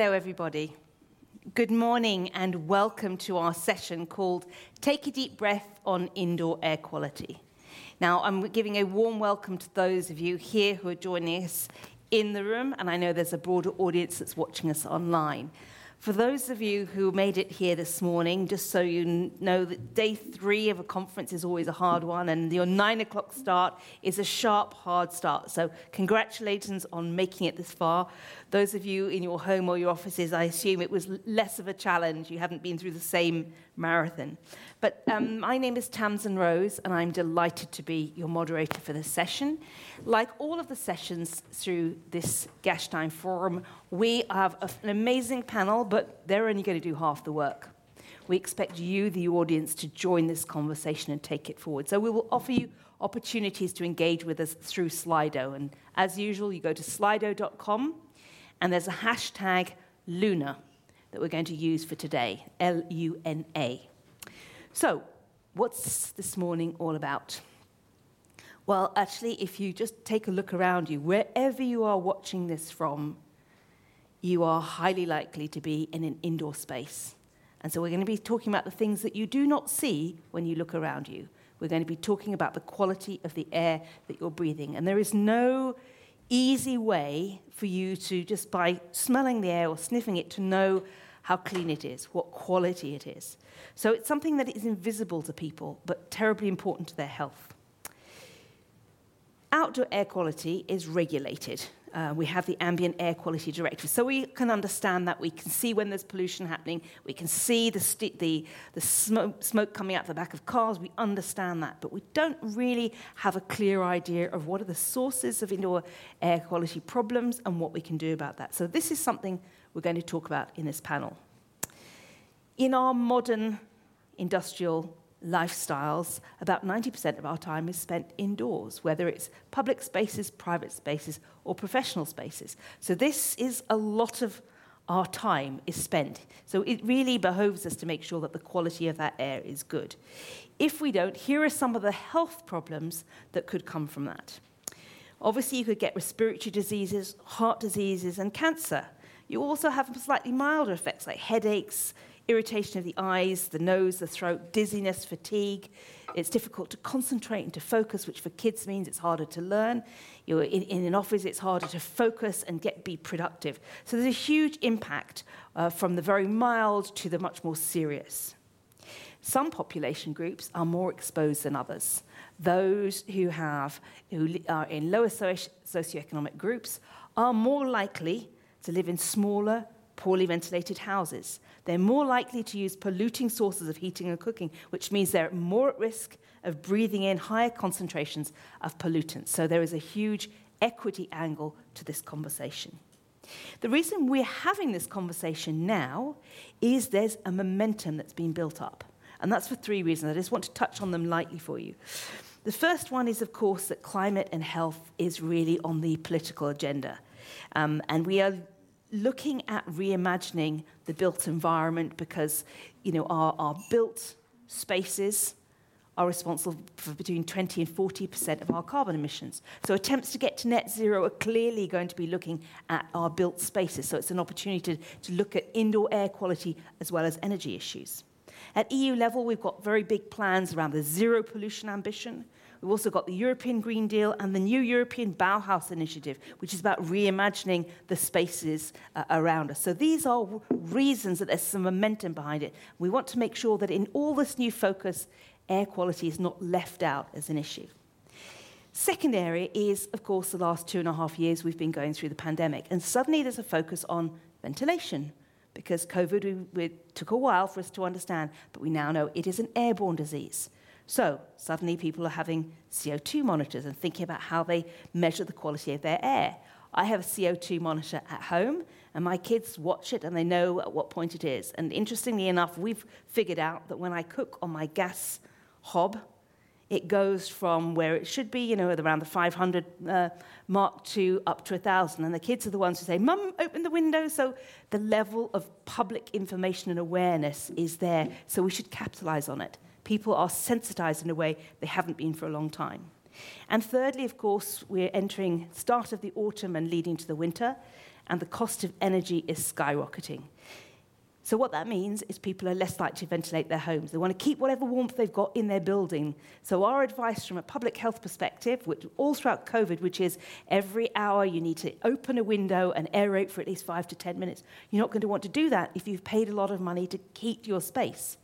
Hello, everybody. Good morning and welcome to our session called Take a Deep Breath on Indoor Air Quality. Now, I'm giving a warm welcome to those of you here who are joining us in the room, and I know there's a broader audience that's watching us online. For those of you who made it here this morning, just so you know that day three of a conference is always a hard one, and your nine o'clock start is a sharp, hard start. So, congratulations on making it this far. Those of you in your home or your offices, I assume it was less of a challenge. You haven't been through the same marathon. But um, my name is Tamsin Rose, and I'm delighted to be your moderator for this session. Like all of the sessions through this Gastein Forum, we have an amazing panel, but they're only going to do half the work. We expect you, the audience, to join this conversation and take it forward. So we will offer you opportunities to engage with us through Slido. And as usual, you go to slido.com and there's a hashtag Luna that we're going to use for today L U N A. So, what's this morning all about? Well, actually, if you just take a look around you, wherever you are watching this from, you are highly likely to be in an indoor space. And so, we're going to be talking about the things that you do not see when you look around you. We're going to be talking about the quality of the air that you're breathing. And there is no easy way for you to just by smelling the air or sniffing it to know how clean it is, what quality it is. So it's something that is invisible to people but terribly important to their health. Outdoor air quality is regulated uh, we have the ambient air quality directive. So we can understand that. We can see when there's pollution happening. We can see the, st- the, the smoke, smoke coming out the back of cars. We understand that. But we don't really have a clear idea of what are the sources of indoor air quality problems and what we can do about that. So this is something we're going to talk about in this panel. In our modern industrial lifestyles, about 90% of our time is spent indoors, whether it's public spaces, private spaces, or professional spaces. So this is a lot of our time is spent. So it really behoves us to make sure that the quality of that air is good. If we don't, here are some of the health problems that could come from that. Obviously, you could get respiratory diseases, heart diseases, and cancer. You also have slightly milder effects like headaches, irritation of the eyes, the nose, the throat, dizziness, fatigue. It's difficult to concentrate and to focus, which for kids means it's harder to learn. You're in, in an office, it's harder to focus and get be productive. So there's a huge impact uh, from the very mild to the much more serious. Some population groups are more exposed than others. Those who have who are in lower socioeconomic groups are more likely to live in smaller, poorly ventilated houses. They're more likely to use polluting sources of heating and cooking, which means they're more at risk of breathing in higher concentrations of pollutants. So there is a huge equity angle to this conversation. The reason we're having this conversation now is there's a momentum that's been built up. And that's for three reasons. I just want to touch on them lightly for you. The first one is, of course, that climate and health is really on the political agenda. Um, and we are looking at reimagining the built environment because you know our, our built spaces are responsible for between 20 and 40% of our carbon emissions. So attempts to get to net zero are clearly going to be looking at our built spaces. So it's an opportunity to, to look at indoor air quality as well as energy issues. At EU level, we've got very big plans around the zero pollution ambition, We've also got the European Green Deal and the new European Bauhaus Initiative, which is about reimagining the spaces uh, around us. So these are reasons that there's some momentum behind it. We want to make sure that in all this new focus, air quality is not left out as an issue. Second area is, of course, the last two and a half years we've been going through the pandemic. And suddenly there's a focus on ventilation because COVID we, we took a while for us to understand, but we now know it is an airborne disease. So suddenly people are having CO2 monitors and thinking about how they measure the quality of their air. I have a CO2 monitor at home, and my kids watch it and they know at what point it is. And interestingly enough, we've figured out that when I cook on my gas hob, it goes from where it should be, you know, around the 500 uh, mark to up to 1,000. And the kids are the ones who say, Mum, open the window. So the level of public information and awareness is there. So we should capitalize on it people are sensitized in a way they haven't been for a long time. And thirdly, of course, we're entering start of the autumn and leading to the winter. and the cost of energy is skyrocketing. So, what that means is people are less likely to ventilate their homes. They want to keep whatever warmth they've got in their building. So, our advice from a public health perspective, which all throughout COVID, which is every hour you need to open a window and aerate for at least five to 10 minutes. You're not going to want to do that if you've paid a lot of money to keep your space.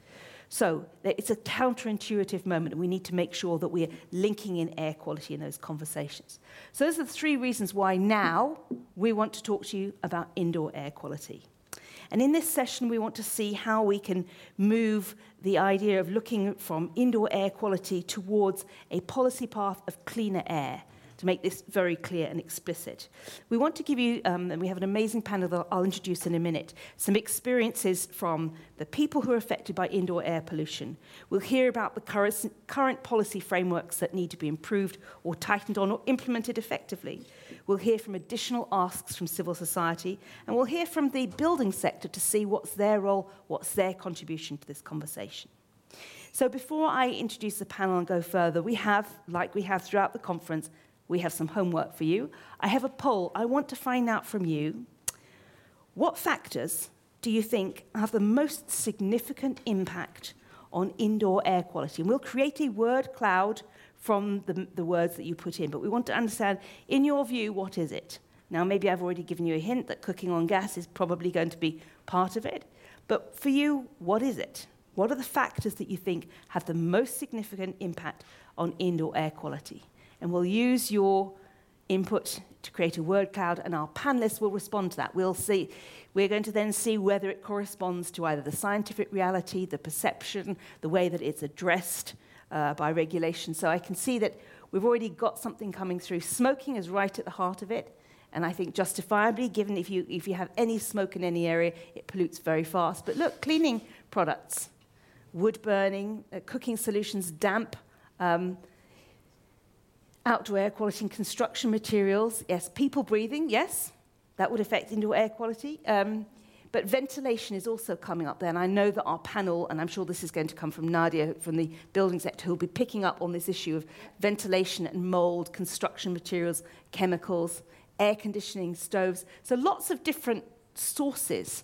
So it's a counterintuitive moment, and we need to make sure that we're linking in air quality in those conversations. So those are the three reasons why now we want to talk to you about indoor air quality. And in this session, we want to see how we can move the idea of looking from indoor air quality towards a policy path of cleaner air to make this very clear and explicit. We want to give you, um, and we have an amazing panel that I'll introduce in a minute, some experiences from the people who are affected by indoor air pollution. We'll hear about the current, current policy frameworks that need to be improved or tightened on or implemented effectively. We'll hear from additional asks from civil society, and we'll hear from the building sector to see what's their role, what's their contribution to this conversation. So before I introduce the panel and go further, we have, like we have throughout the conference, we have some homework for you. I have a poll. I want to find out from you what factors do you think have the most significant impact on indoor air quality? And we'll create a word cloud from the, the words that you put in, but we want to understand, in your view, what is it? Now, maybe I've already given you a hint that cooking on gas is probably going to be part of it, but for you, what is it? What are the factors that you think have the most significant impact on indoor air quality? And we'll use your input to create a word cloud, and our panelists will respond to that. We'll see. We're going to then see whether it corresponds to either the scientific reality, the perception, the way that it's addressed uh, by regulation. So I can see that we've already got something coming through. Smoking is right at the heart of it. And I think justifiably, given if you, if you have any smoke in any area, it pollutes very fast. But look, cleaning products, wood burning, uh, cooking solutions, damp, um, Outdoor air quality in construction materials, yes. People breathing, yes. That would affect indoor air quality. Um, but ventilation is also coming up there. And I know that our panel, and I'm sure this is going to come from Nadia from the building sector, who'll be picking up on this issue of ventilation and mold, construction materials, chemicals, air conditioning, stoves. So lots of different sources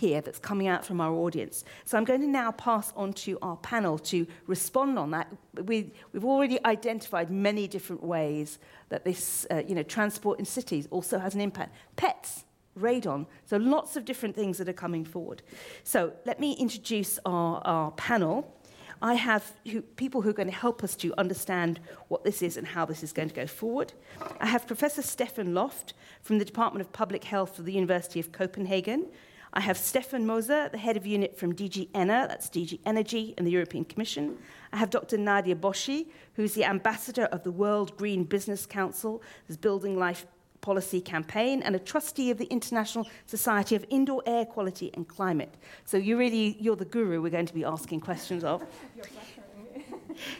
here that's coming out from our audience. So I'm going to now pass on to our panel to respond on that. We, have already identified many different ways that this, uh, you know, transport in cities also has an impact. Pets, radon, so lots of different things that are coming forward. So let me introduce our, our panel. I have who, people who are going to help us to understand what this is and how this is going to go forward. I have Professor Stefan Loft from the Department of Public Health of the University of Copenhagen, I have Stefan Moser, the head of unit from DG ENER, that's DG Energy in the European Commission. I have Dr. Nadia Boschi, who's the ambassador of the World Green Building Council, this Building Life Policy Campaign, and a trustee of the International Society of Indoor Air Quality and Climate. So you really, you're the guru we're going to be asking questions of.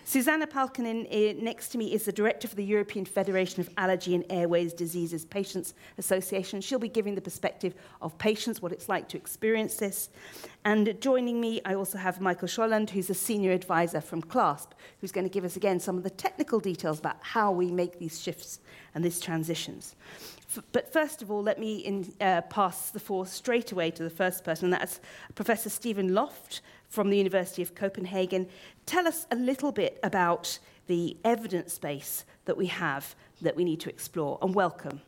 Susanna Palkonen, eh, next to me, is the director for the European Federation of Allergy and Airways Diseases Patients Association. She'll be giving the perspective of patients, what it's like to experience this. And joining me, I also have Michael Scholand, who's a senior advisor from CLASP, who's going to give us again some of the technical details about how we make these shifts and these transitions. But first of all, let me in, uh, pass the floor straight away to the first person, and that's Professor Stephen Loft from the University of Copenhagen. Tell us a little bit about the evidence base that we have that we need to explore, and welcome.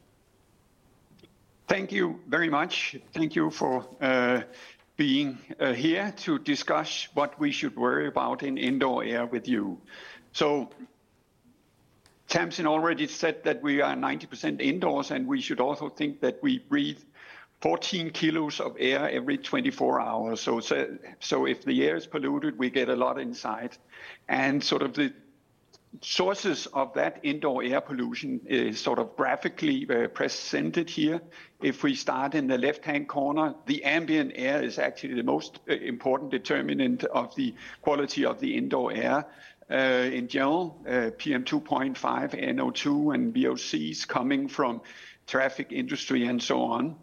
Thank you very much. Thank you for uh, being uh, here to discuss what we should worry about in indoor air with you. So Tamsin already said that we are 90% indoors, and we should also think that we breathe 14 kilos of air every 24 hours. So, so, so if the air is polluted, we get a lot inside. And sort of the sources of that indoor air pollution is sort of graphically uh, presented here. If we start in the left-hand corner, the ambient air is actually the most uh, important determinant of the quality of the indoor air. Uh, in general, uh, PM2.5, NO2, and VOCs coming from traffic, industry, and so on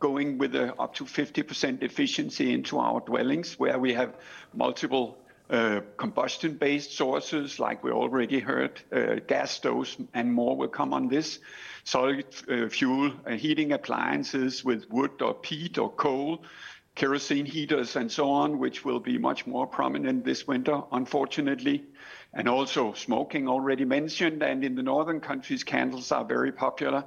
going with up to 50% efficiency into our dwellings, where we have multiple uh, combustion-based sources, like we already heard, uh, gas stoves and more will come on this. Solid uh, fuel heating appliances with wood or peat or coal, kerosene heaters and so on, which will be much more prominent this winter, unfortunately. And also smoking already mentioned, and in the northern countries, candles are very popular.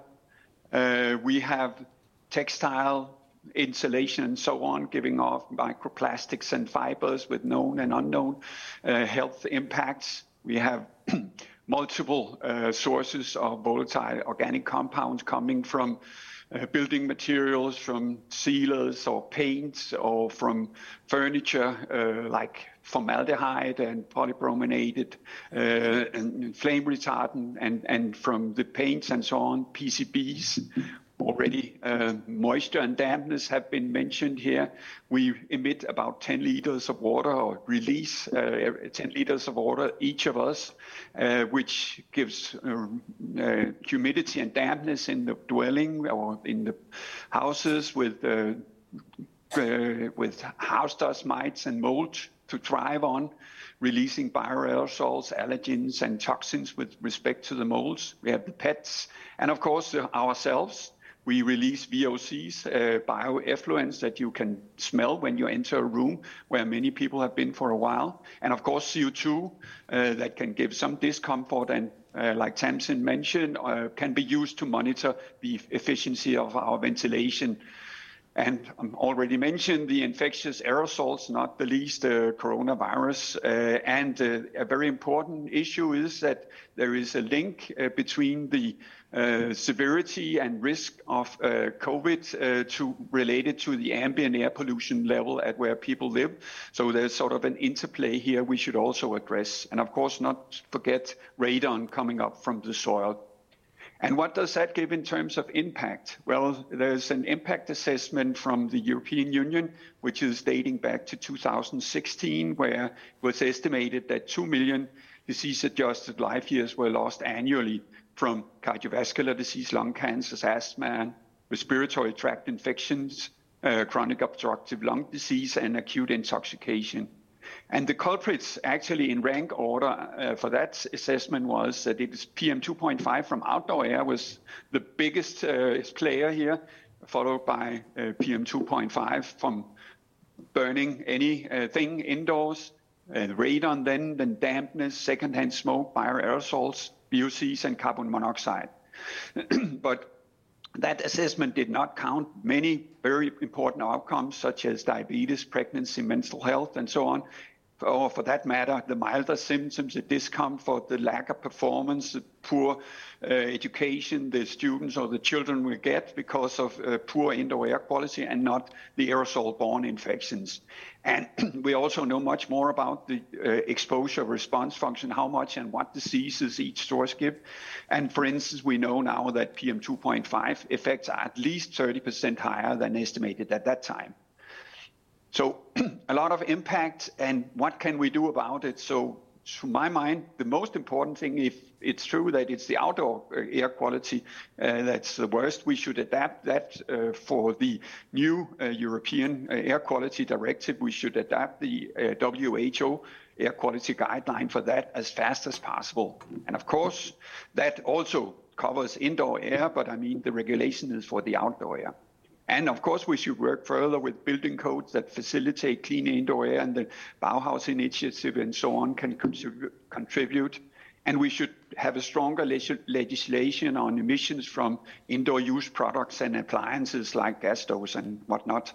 We have textile insulation and so on, giving off microplastics and fibers with known and unknown uh, health impacts. We have multiple uh, sources of volatile organic compounds coming from uh, building materials, from sealers or paints, or from furniture uh, like formaldehyde and polybrominated uh, and flame retardant, and, and from the paints and so on, PCBs already uh, moisture and dampness have been mentioned here. We emit about 10 liters of water or release uh, 10 liters of water each of us, uh, which gives humidity and dampness in the dwelling or in the houses with with house dust mites and mold to thrive on, releasing bioaerosols, allergens, and toxins with respect to the molds. We have the pets, and of course, ourselves. We release VOCs, uh, bioeffluents that you can smell when you enter a room where many people have been for a while. And of course, CO2 uh, that can give some discomfort and uh, like Tamsin mentioned, uh, can be used to monitor the efficiency of our ventilation. And um, already mentioned the infectious aerosols, not the least uh, coronavirus. Uh, and uh, a very important issue is that there is a link uh, between the uh, severity and risk of uh, COVID uh, to related to the ambient air pollution level at where people live. So there's sort of an interplay here we should also address. And of course, not forget radon coming up from the soil. And what does that give in terms of impact? Well, there's an impact assessment from the European Union, which is dating back to 2016, where it was estimated that 2 million disease adjusted life years were lost annually from cardiovascular disease, lung cancers, asthma, respiratory tract infections, uh, chronic obstructive lung disease, and acute intoxication. And the culprits, actually in rank order uh, for that assessment, was that it is PM2.5 from outdoor air was the biggest uh, player here, followed by uh, PM2.5 from burning anything indoors, radon, then, then dampness, secondhand smoke, bioaerosols, VOCs, and carbon monoxide. but that assessment did not count many very important outcomes such as diabetes, pregnancy, mental health, and so on, or for that matter, the milder symptoms, the discomfort, the lack of performance, the poor uh, education the students or the children will get because of uh, poor indoor air quality and not the aerosol-borne infections. And we also know much more about the uh, exposure response function, how much and what diseases each source give. And for instance, we know now that PM2.5 effects are at least 30% higher than estimated at that time. So a lot of impact, and what can we do about it? So to my mind, the most important thing, if it's true that it's the outdoor uh, air quality uh, that's the worst, we should adapt that uh, for the new European Air Quality Directive. We should adapt the WHO air quality guideline for that as fast as possible. And of course, that also covers indoor air, but I mean the regulation is for the outdoor air. And of course, we should work further with building codes that facilitate clean indoor air, and the Bauhaus initiative and so on can contribute. And we should have a stronger legislation on emissions from indoor use products and appliances like gas stoves and whatnot.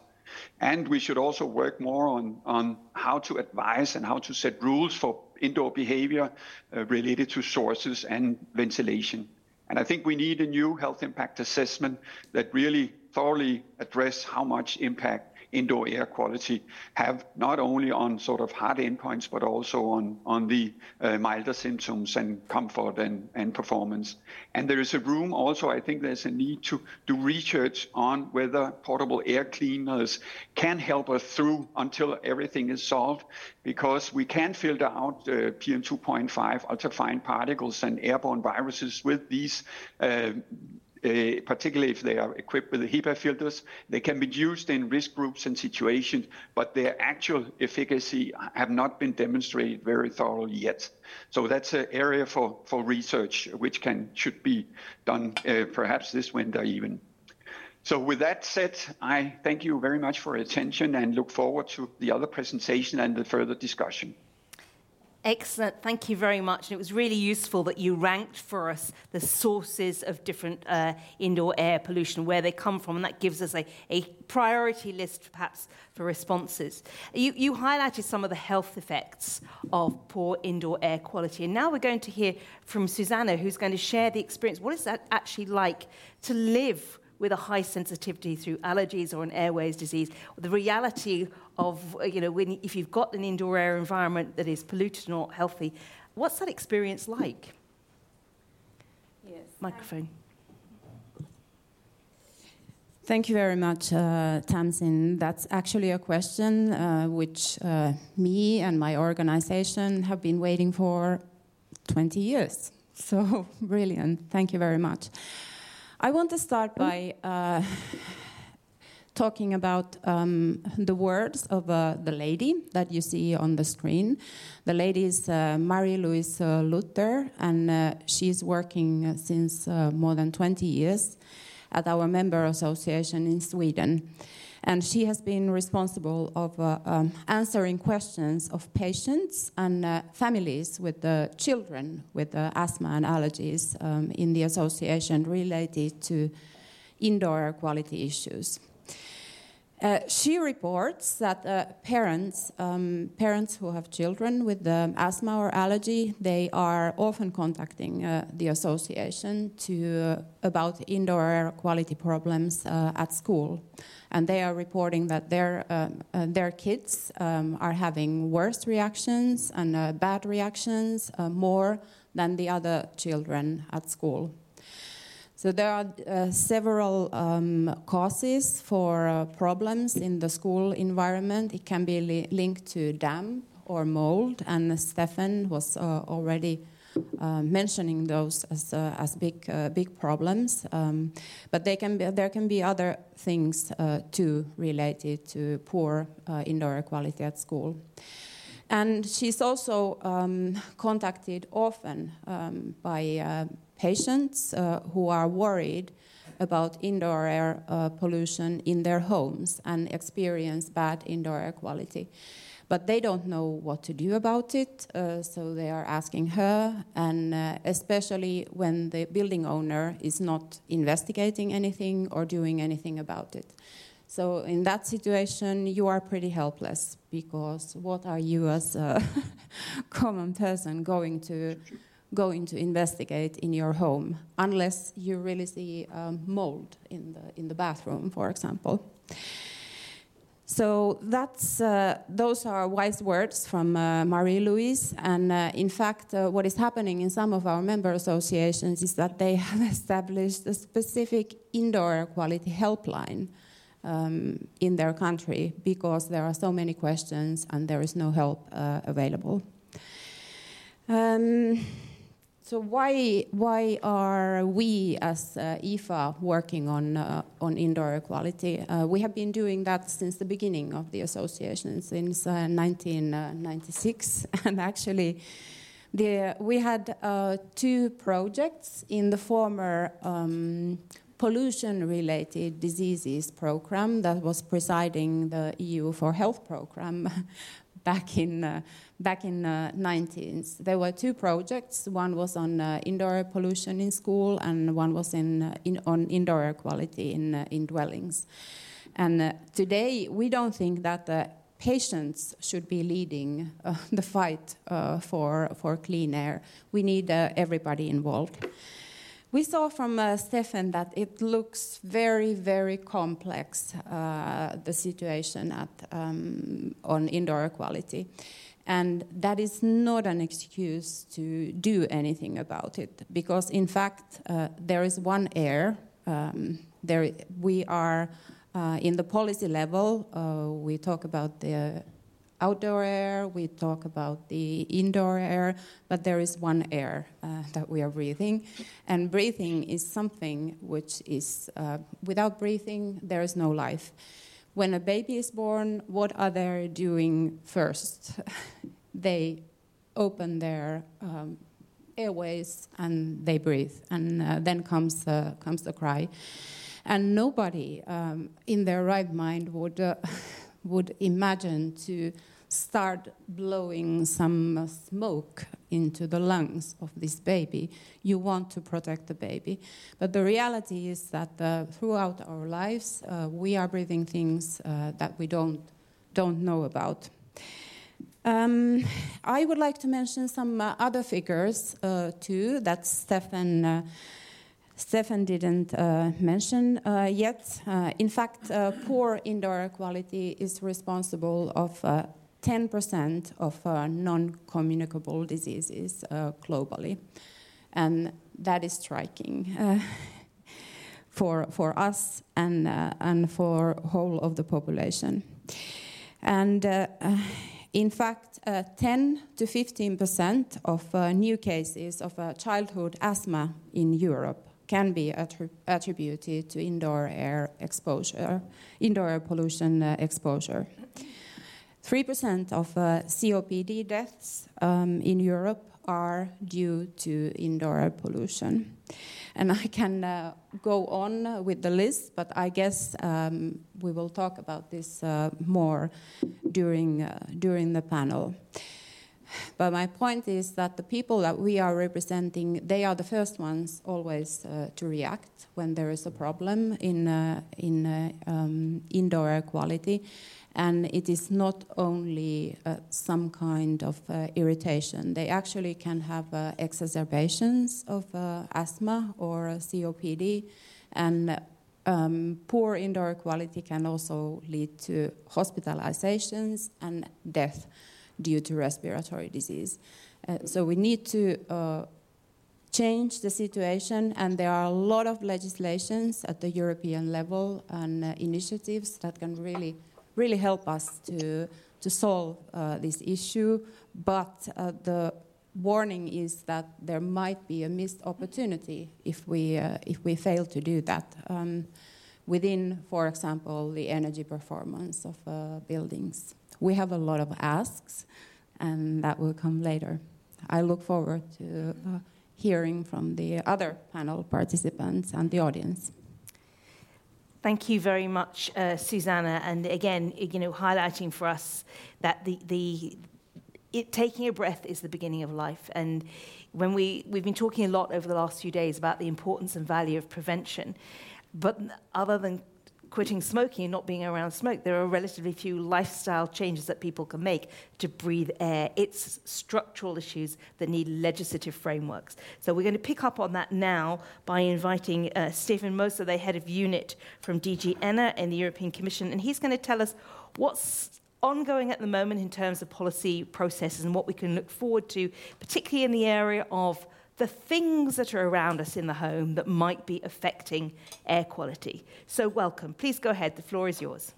And we should also work more on, on how to advise and how to set rules for indoor behavior uh, related to sources and ventilation. And I think we need a new health impact assessment that really thoroughly address how much impact indoor air quality have not only on sort of hard endpoints, but also on, on the uh, milder symptoms and comfort and, and performance. And there is a room also, I think there's a need to do research on whether portable air cleaners can help us through until everything is solved, because we can filter out uh, PM2.5, ultrafine particles and airborne viruses with these uh, uh, particularly if they are equipped with the HEPA filters. They can be used in risk groups and situations, but their actual efficacy have not been demonstrated very thoroughly yet. So that's an area for, for research which can should be done uh, perhaps this winter even. So with that said, I thank you very much for your attention and look forward to the other presentation and the further discussion. Excellent. Thank you very much. And it was really useful that you ranked for us the sources of different uh, indoor air pollution, where they come from, and that gives us a, a priority list perhaps for responses. You, you highlighted some of the health effects of poor indoor air quality. And now we're going to hear from Susanna, who's going to share the experience. What is that actually like to live with a high sensitivity through allergies or an airways disease, the reality of, you know, when, if you've got an indoor air environment that is polluted or not healthy, what's that experience like? Yes. Microphone. Thank you very much, uh, Tamsin. That's actually a question uh, which uh, me and my organization have been waiting for 20 years. So brilliant. Thank you very much. I want to start by uh, talking about um, the words of uh, the lady that you see on the screen. The lady is uh, Marie-Louise uh, Luther, and uh, she's working since uh, more than 20 years at our member association in Sweden. And she has been responsible of uh, um, answering questions of patients and families with children with asthma and allergies um, in the association related to indoor air quality issues. Uh, she reports that uh, parents, um, parents who have children with um, asthma or allergy, they are often contacting uh, the association to uh, about indoor air quality problems uh, at school, and they are reporting that their um, uh, their kids um, are having worse reactions and bad reactions more than the other children at school. So there are uh, several um, causes for uh, problems in the school environment. It can be li linked to damp or mold, and Stefan was uh, already uh, mentioning those as, uh, as big uh, big problems. Um, but they can be, there can be other things too related to poor indoor quality at school. And she's also um, contacted often um, by patients uh, who are worried about indoor air uh, pollution in their homes and experience bad indoor air quality. But they don't know what to do about it, uh, so they are asking her, and uh, especially when the building owner is not investigating anything or doing anything about it. So, in that situation, you are pretty helpless because what are you, as a common person, going to going to investigate in your home unless you really see um, mold in the in the bathroom, for example. So that's uh, those are wise words from uh, Marie Louise, and uh, in fact, uh, what is happening in some of our member associations is that they have established a specific indoor quality helpline. Um, in their country because there are so many questions and there is no help uh, available. Um, so why why are we as uh, EFA working on uh, on indoor air quality? Uh, we have been doing that since the beginning of the association, since 1996, uh, and actually. The, we had uh, two projects in the former um, pollution-related diseases program that was presiding the EU for Health program back in uh, back in uh, 19s. There were two projects. One was on uh, indoor pollution in school, and one was in, uh, in on indoor air quality in uh, in dwellings. And today, we don't think that the patients should be leading the fight for for clean air. We need everybody involved. We saw from uh, Stefan that it looks very, very complex, uh, the situation at, um, on indoor quality. And that is not an excuse to do anything about it, because in fact, uh, there is one air. Um, there, we are uh, in the policy level, uh, we talk about the outdoor air, we talk about the indoor air, but there is one air uh, that we are breathing. And breathing is something which is, uh, without breathing, there is no life. When a baby is born, what are they doing first? they open their um, airways and they breathe, and uh, then comes, comes the cry. And nobody um, in their right mind would, uh, would imagine to start blowing some smoke into the lungs of this baby. You want to protect the baby. But the reality is that uh, throughout our lives, uh, we are breathing things uh, that we don't, don't know about. Um, I would like to mention some uh, other figures uh, too that Stefan uh, Stefan didn't uh, mention uh, yet. Uh, in fact, uh, poor indoor quality is responsible of 10% uh, of uh, non-communicable diseases uh, globally, and that is striking uh, for for us and uh, and for whole of the population. And in fact, 10 to 15 percent of new cases of childhood asthma in Europe can be attrib attributed to indoor air exposure, indoor air pollution uh, exposure. 3% of uh, COPD deaths um, in Europe are due to indoor air pollution. And I can uh, go on with the list, but I guess um, we will talk about this uh, more during, uh, during the panel. But my point is that the people that we are representing, they are the first ones always uh, to react when there is a problem in, uh, in uh, um, indoor air quality. And it is not only uh, some kind of uh, irritation, they actually can have uh, exacerbations of asthma or COPD. And um, poor indoor quality can also lead to hospitalizations and death due to respiratory disease. Uh, so we need to uh, change the situation, and there are a lot of legislations at the European level and uh, initiatives that can really, really help us to to solve uh, this issue. But uh, the warning is that there might be a missed opportunity if we uh, if we fail to do that. Um, within, for example, the energy performance of buildings. We have a lot of asks, and that will come later. I look forward to uh, hearing from the other panel participants and the audience. Thank you very much, uh, Susanna. And again, you know, highlighting for us that the, the it, taking a breath is the beginning of life. And when we, we've been talking a lot over the last few days about the importance and value of prevention. But other than quitting smoking and not being around smoke, there are relatively few lifestyle changes that people can make to breathe air. It's structural issues that need legislative frameworks. So we're going to pick up on that now by inviting uh, Stefan Moser, the head of unit from DG ENER in the European Commission, and he's going to tell us what's ongoing at the moment in terms of policy processes and what we can look forward to, particularly in the area of the things that are around us in the home that might be affecting air quality. So, welcome. Please go ahead. The floor is yours.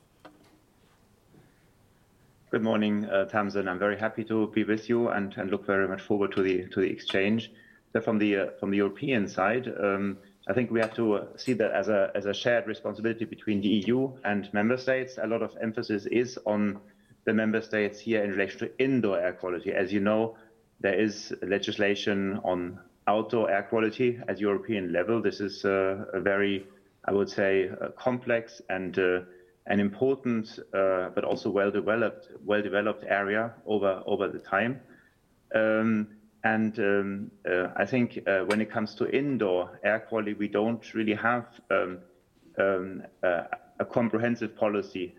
Good morning, uh, Tamsin. I'm very happy to be with you and, and look very much forward to the to the exchange. So from the uh, from the European side, um, I think we have to uh, see that as a as a shared responsibility between the EU and member states. A lot of emphasis is on the member states here in relation to indoor air quality. As you know, there is legislation on outdoor air quality at European level. This is uh, a very, I would say, uh, complex and uh, an important, but also well-developed, area over over the time. Um, and um, I think when it comes to indoor air quality, we don't really have um, a comprehensive policy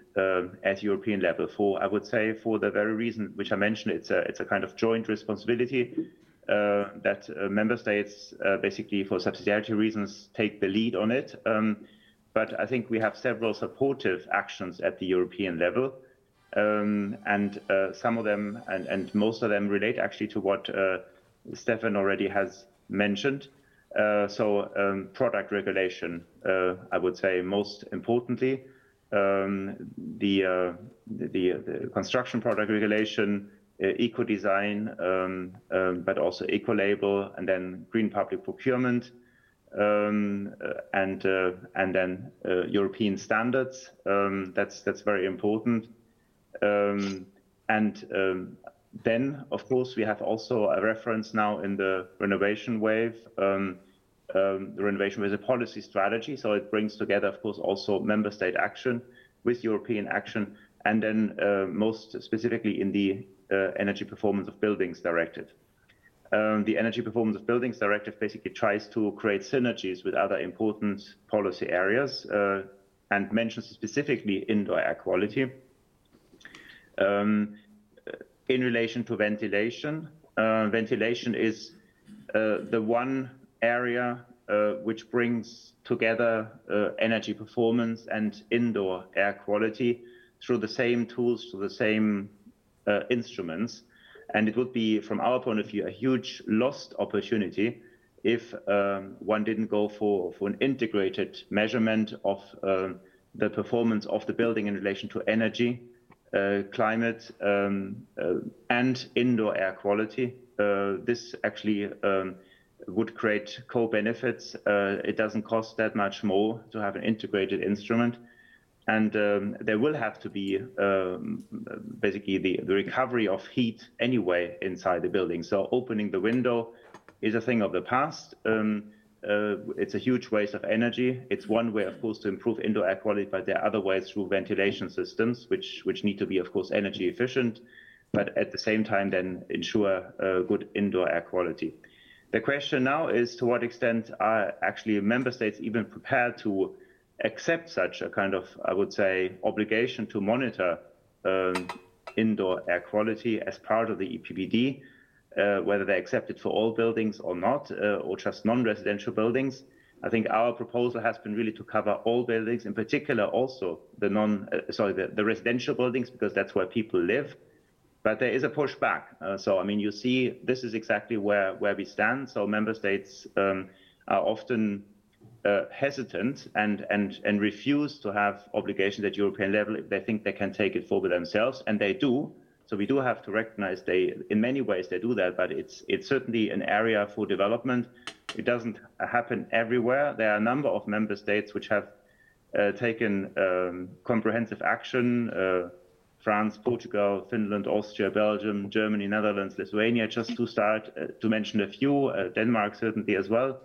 at European level. For I would say, for the very reason which I mentioned, it's a it's a kind of joint responsibility that uh, member states uh, basically for subsidiarity reasons take the lead on it. Um, but I think we have several supportive actions at the European level. Um, and uh, some of them and, and, most of them relate actually to what uh, Stefan already has mentioned. Uh, so um, product regulation, I would say most importantly, um, the, uh, the, the, construction product regulation, uh, eco design, um, um, but also eco label, and then green public procurement, um, uh, and uh, and then uh, European standards. Um, that's that's very important. Um, and then, of course, we have also a reference now in the renovation wave. Um, um, the renovation wave is a policy strategy, so it brings together, of course, also member state action with European action, and then uh, most specifically in the uh, Energy Performance of Buildings Directive. Um, the Energy Performance of Buildings Directive basically tries to create synergies with other important policy areas uh, and mentions specifically indoor air quality. Um, in relation to ventilation. Uh, ventilation is uh, the one area which brings together energy performance and indoor air quality through the same tools, through the same uh, instruments. And it would be, from our point of view, a huge lost opportunity if um, one didn't go for, for an integrated measurement of um, the performance of the building in relation to energy uh, climate um, uh, and indoor air quality. Uh, this actually um, would create co-benefits. it doesn't cost that much more to have an integrated instrument and um, there will have to be um, basically the, the, recovery of heat anyway inside the building. So opening the window is a thing of the past. Um, uh, it's a huge waste of energy. It's one way, of course, to improve indoor air quality, but there are other ways through ventilation systems, which which need to be, of course, energy efficient, but at the same time then ensure uh, good indoor air quality. The question now is to what extent are actually member states even prepared to accept such a kind of, I would say, obligation to monitor um, indoor air quality as part of the EPBD? uh, whether they accept it for all buildings or not, uh, or just non-residential buildings. I think our proposal has been really to cover all buildings, in particular also the non, uh, sorry, the, the, residential buildings, because that's where people live. But there is a pushback. Uh, so I mean, you see, this is exactly where where we stand. So member states um, are often uh, hesitant and and and refuse to have obligations at European level if they think they can take it forward themselves, and they do. So we do have to recognize they, in many ways, they do that, but it's it's certainly an area for development. It doesn't happen everywhere. There are a number of member states which have uh, taken um, comprehensive action. Uh, France, Portugal, Finland, Austria, Belgium, Germany, Netherlands, Lithuania, just to start uh, to mention a few, uh, Denmark certainly as well,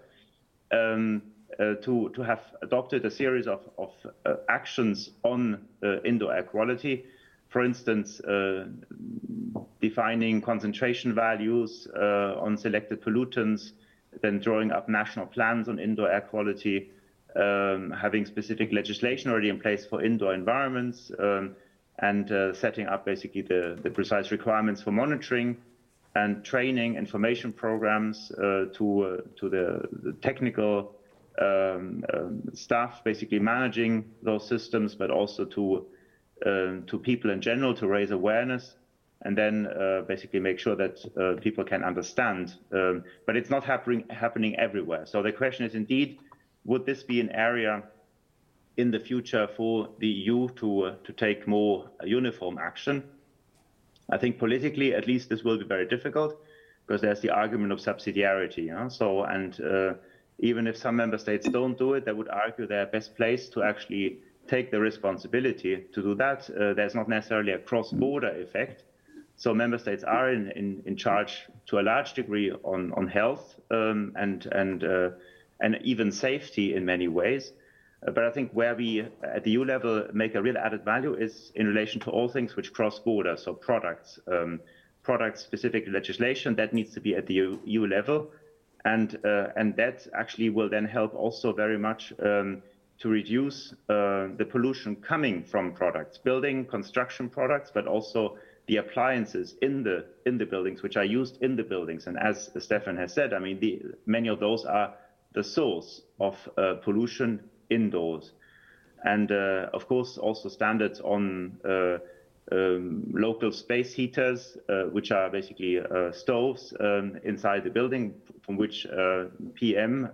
um, to, to have adopted a series of, of uh, actions on indoor air quality. For instance, uh, defining concentration values uh, on selected pollutants, then drawing up national plans on indoor air quality, um, having specific legislation already in place for indoor environments, um, and uh, setting up basically the, the precise requirements for monitoring and training information programs uh, to uh, to the, the technical um, um, staff basically managing those systems, but also to um, to people in general to raise awareness and then uh, basically make sure that uh, people can understand. Um, but it's not happening happening everywhere. So the question is indeed, would this be an area in the future for the EU to uh, to take more uniform action? I think politically, at least, this will be very difficult because there's the argument of subsidiarity. So and uh, even if some member states don't do it, they would argue they're best placed to actually take the responsibility to do that. Uh, there's not necessarily a cross-border effect. So member states are in, in, in charge to a large degree on, on health um, and, and, uh, and even safety in many ways. Uh, but I think where we at the EU level make a real added value is in relation to all things which cross border, so products, um, product specific legislation that needs to be at the EU level. And, uh, and that actually will then help also very much um, to reduce uh, the pollution coming from products, building construction products, but also the appliances in the in the buildings which are used in the buildings. And as Stefan has said, I mean, the, many of those are the source of uh, pollution indoors. And uh, of course, also standards on uh, um, local space heaters, uh, which are basically uh, stoves um, inside the building from which PM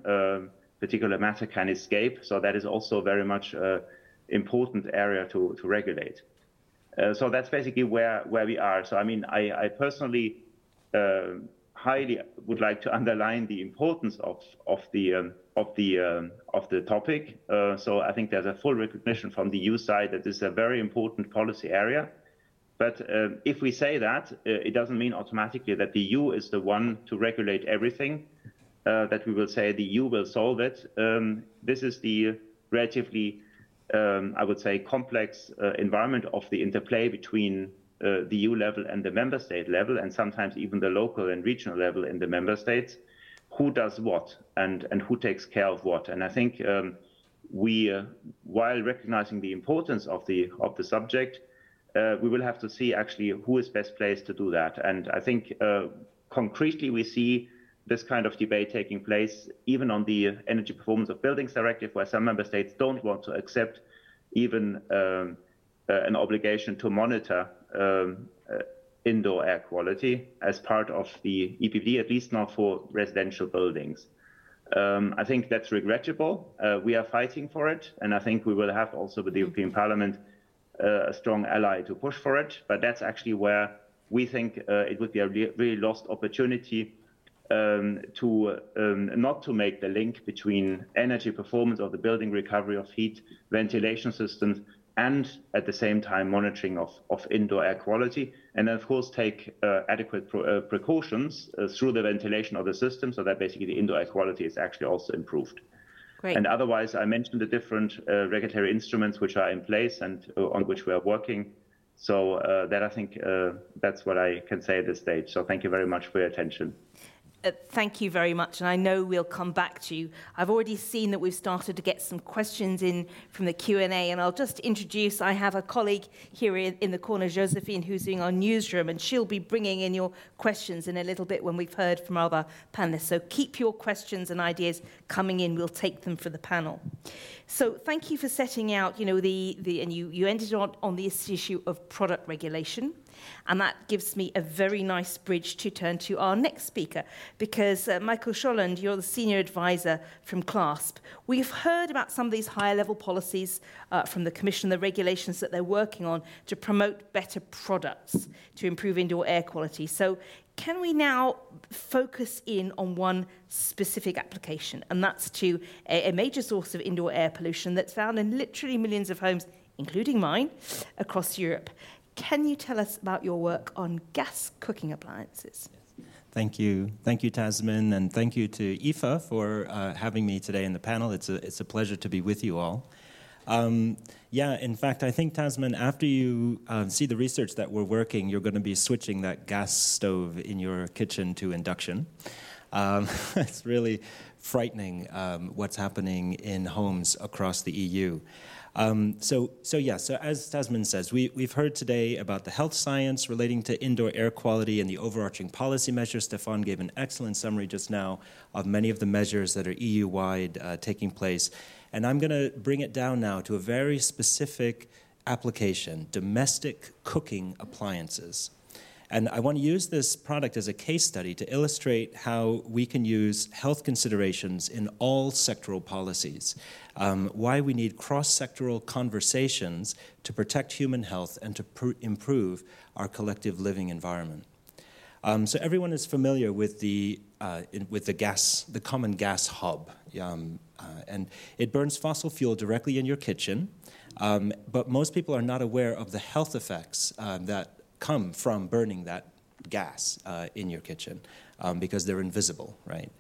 particular matter can escape. So that is also very much uh, important area to, to regulate. Uh, so that's basically where, where we are. So, I mean, I, I personally uh, highly would like to underline the importance of, of, the, um, of, the, um, of the topic. Uh, so, I think there's a full recognition from the EU side that this is a very important policy area. But uh, if we say that, uh, it doesn't mean automatically that the EU is the one to regulate everything, uh, that we will say the EU will solve it. Um, this is the relatively um, I would say, complex uh, environment of the interplay between uh, the EU level and the member state level, and sometimes even the local and regional level in the member states. Who does what and, and who takes care of what? And I think um, we, uh, while recognizing the importance of the, of the subject, we will have to see actually who is best placed to do that. And I think uh, concretely we see this kind of debate taking place, even on the Energy Performance of Buildings Directive, where some member states don't want to accept even um, uh, an obligation to monitor um, uh, indoor air quality as part of the EPBD, at least not for residential buildings. Um, I think that's regrettable. Uh, we are fighting for it, and I think we will have also with the European Parliament uh, a strong ally to push for it. But that's actually where we think uh, it would be a really lost opportunity um, to um, not to make the link between energy performance of the building recovery of heat, ventilation systems, and at the same time monitoring of, of indoor air quality. And then, of course, take uh, adequate pro- uh, precautions uh, through the ventilation of the system so that basically the indoor air quality is actually also improved. Great. And otherwise, I mentioned the different uh, regulatory instruments which are in place and uh, on which we are working. So uh, that I think that's what I can say at this stage. So thank you very much for your attention. Uh, thank you very much, and I know we'll come back to you. I've already seen that we've started to get some questions in from the Q&A, and I'll just introduce, I have a colleague here in, in the corner, Josephine, who's doing our newsroom, and she'll be bringing in your questions in a little bit when we've heard from other panelists. So keep your questions and ideas coming in. We'll take them for the panel. So thank you for setting out, you know, the, the and you, you ended on, on this issue of product regulation. And that gives me a very nice bridge to turn to our next speaker, because uh, Michael Scholand, you're the senior advisor from CLASP. We've heard about some of these higher level policies uh, from the Commission, the regulations that they're working on to promote better products to improve indoor air quality. So, can we now focus in on one specific application? And that's to a, a major source of indoor air pollution that's found in literally millions of homes including mine, across Europe. Can you tell us about your work on gas cooking appliances? Thank you. Thank you, Tamsin, and thank you to EFA for uh, having me today in the panel. It's a, it's a pleasure to be with you all. Um, yeah, in fact, I think, Tamsin, after you uh, see the research that we're working, you're going to be switching that gas stove in your kitchen to induction. Um, it's really frightening um, what's happening in homes across the EU. Um, so, so yeah, so as Tamsin says, we, we've heard today about the health science relating to indoor air quality and the overarching policy measures. Stefan gave an excellent summary just now of many of the measures that are EU wide uh, taking place. And I'm going to bring it down now to a very specific application domestic cooking appliances. And I want to use this product as a case study to illustrate how we can use health considerations in all sectoral policies, um, why we need cross sectoral conversations to protect human health and to pr- improve our collective living environment. Um, so everyone is familiar with the uh, in, with the gas, the common gas hob, um, uh, and it burns fossil fuel directly in your kitchen. Um, but most people are not aware of the health effects uh, that come from burning that gas uh, in your kitchen um, because they're invisible, right?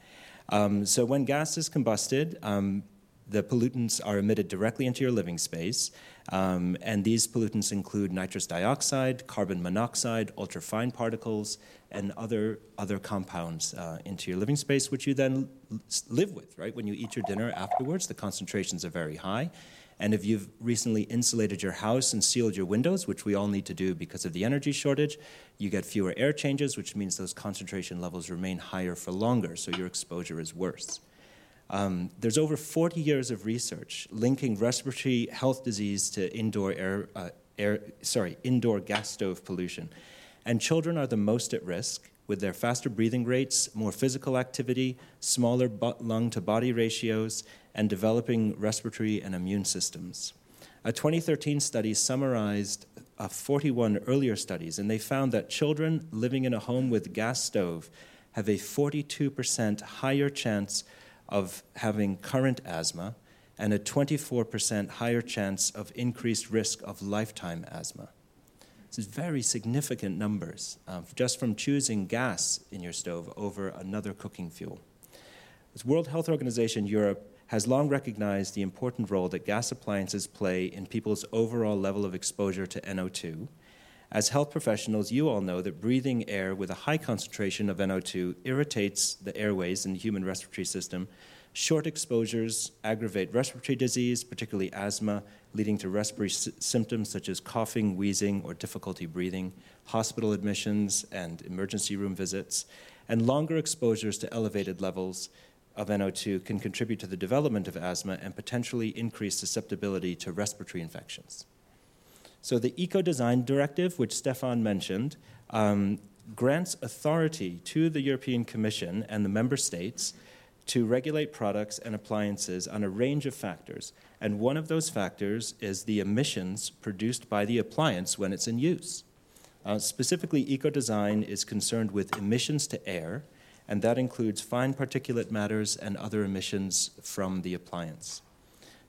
Um, so when gas is combusted, um, the pollutants are emitted directly into your living space, um, and these pollutants include nitrous dioxide, carbon monoxide, ultrafine particles, and other other compounds uh, into your living space, which you then live with. Right when you eat your dinner afterwards, the concentrations are very high, and if you've recently insulated your house and sealed your windows, which we all need to do because of the energy shortage, you get fewer air changes, which means those concentration levels remain higher for longer, so your exposure is worse. Um, there's over 40 years of research linking respiratory health disease to indoor air, uh, air, sorry, indoor gas stove pollution. And children are the most at risk with their faster breathing rates, more physical activity, smaller lung to body ratios, and developing respiratory and immune systems. A 2013 study summarized uh, 41 earlier studies, and they found that children living in a home with gas stove have a 42% higher chance of having current asthma and a 24% higher chance of increased risk of lifetime asthma. This is very significant numbers uh, just from choosing gas in your stove over another cooking fuel. The World Health Organization Europe has long recognized the important role that gas appliances play in people's overall level of exposure to NO2. As health professionals, you all know that breathing air with a high concentration of NO2 irritates the airways in the human respiratory system. Short exposures aggravate respiratory disease, particularly asthma, leading to respiratory s- symptoms such as coughing, wheezing, or difficulty breathing, hospital admissions and emergency room visits, and longer exposures to elevated levels of NO2 can contribute to the development of asthma and potentially increase susceptibility to respiratory infections. So, the Eco Design Directive, which Stefan mentioned, um, grants authority to the European Commission and the member states to regulate products and appliances on a range of factors. And one of those factors is the emissions produced by the appliance when it's in use. Uh, specifically, eco design is concerned with emissions to air and that includes fine particulate matters and other emissions from the appliance.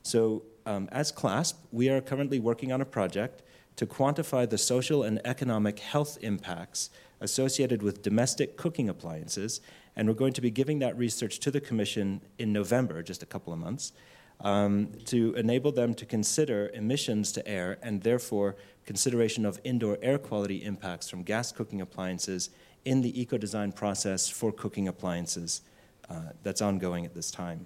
So, um, as CLASP, we are currently working on a project to quantify the social and economic health impacts associated with domestic cooking appliances, and we're going to be giving that research to the Commission in November, just a couple of months, um, to enable them to consider emissions to air and therefore consideration of indoor air quality impacts from gas cooking appliances in the eco design process for cooking appliances uh, that's ongoing at this time.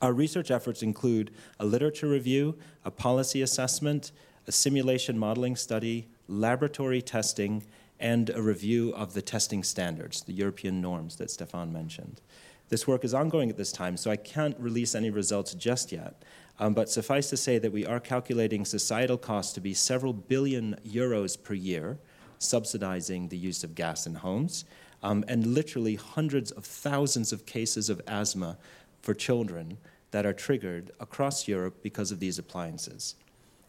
Our research efforts include a literature review, a policy assessment, a simulation modeling study, laboratory testing, and a review of the testing standards, the European norms that Stefan mentioned. This work is ongoing at this time, so I can't release any results just yet. Um, but suffice to say that we are calculating societal costs to be several billion euros per year subsidizing the use of gas in homes, um, and literally hundreds of thousands of cases of asthma for children that are triggered across Europe because of these appliances.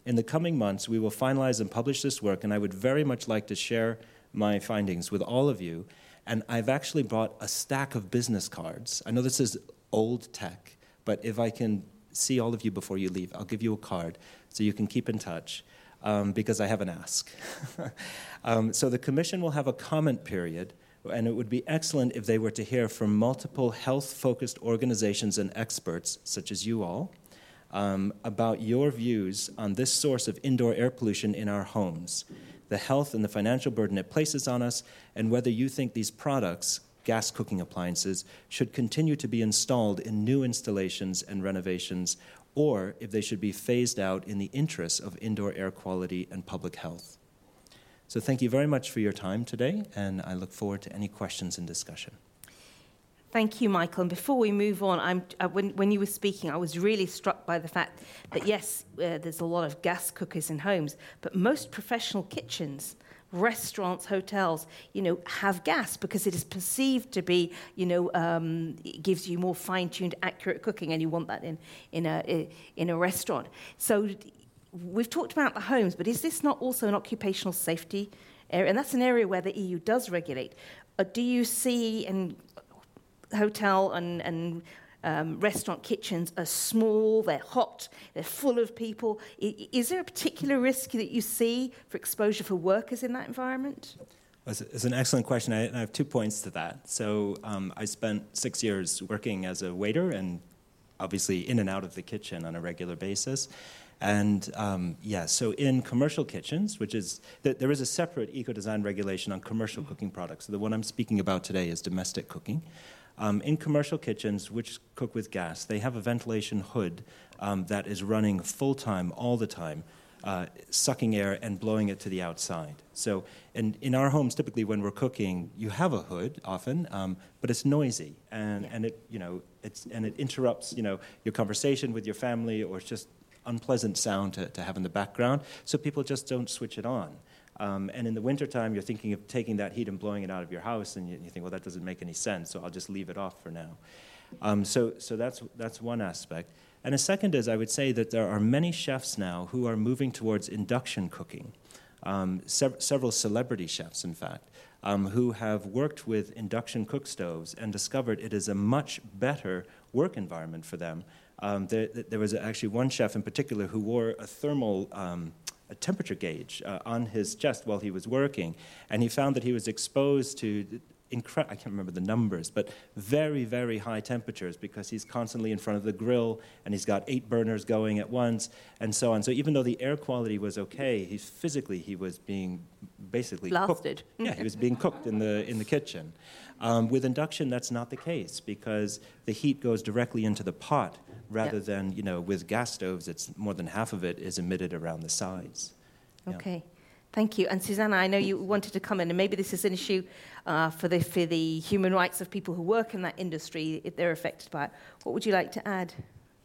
In the coming months, we will finalize and publish this work, and I would very much like to share my findings with all of you. And I've actually brought a stack of business cards. I know this is old tech, but if I can see all of you before you leave, I'll give you a card so you can keep in touch um, because I have an ask. um, so the Commission will have a comment period, and it would be excellent if they were to hear from multiple health focused organizations and experts, such as you all, um, about your views on this source of indoor air pollution in our homes, the health and the financial burden it places on us, and whether you think these products, gas cooking appliances, should continue to be installed in new installations and renovations or if they should be phased out in the interests of indoor air quality and public health. So, thank you very much for your time today, and I look forward to any questions and discussion. Thank you, Michael. And before we move on, I'm, uh, when, when, you were speaking, I was really struck by the fact that, yes, uh, there's a lot of gas cookers in homes, but most professional kitchens restaurants, hotels, you know, have gas because it is perceived to be, you know, um, it gives you more fine-tuned, accurate cooking, and you want that in in a in a restaurant. So we've talked about the homes, but is this not also an occupational safety area? And that's an area where the EU does regulate. Uh, do you see in hotel and, and um, restaurant kitchens are small, they're hot, they're full of people. Is there a particular risk that you see for exposure for workers in that environment? It's an excellent question. I have two points to that. So, um, I spent six years working as a waiter and obviously in and out of the kitchen on a regular basis. And um, yeah, so in commercial kitchens, which is, there is a separate eco design regulation on commercial cooking products. So the one I'm speaking about today is domestic cooking. Um, in commercial kitchens, which cook with gas, they have a ventilation hood um, that is running full time all the time, uh, sucking air and blowing it to the outside. So, in, in our homes, typically when we're cooking, you have a hood often, um, but it's noisy and, and it you know it's and it interrupts you know your conversation with your family or it's just unpleasant sound to, to have in the background. So people just don't switch it on. Um, and in the wintertime, you're thinking of taking that heat and blowing it out of your house, and you, you think, well, that doesn't make any sense, so I'll just leave it off for now. Um, so so that's, that's one aspect. And a second is, I would say that there are many chefs now who are moving towards induction cooking. Um, sev- several celebrity chefs, in fact, um, who have worked with induction cook stoves and discovered it is a much better work environment for them. Um, there, there, was actually one chef in particular who wore a thermal um, a temperature gauge uh, on his chest while he was working, and he found that he was exposed to incre- I can't remember the numbers, but very, very high temperatures because he's constantly in front of the grill and he's got eight burners going at once and so on. So even though the air quality was okay, he physically he was being basically blasted. Cooked. Yeah, he was being cooked in the in the kitchen. Um, with induction, that's not the case because the heat goes directly into the pot rather yep. than you know with gas stoves. It's more than half of it is emitted around the sides. Okay. Yeah. Thank you. And Susanna, I know you wanted to come in, and maybe this is an issue uh, for, the, for the human rights of people who work in that industry if they're affected by it. What would you like to add?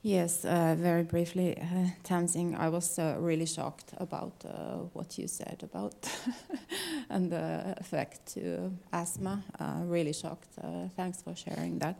Yes, uh, very briefly, uh, Tamsin, I was uh, really shocked about uh, what you said about and the effect to asthma. Uh, really shocked. Uh, thanks for sharing that.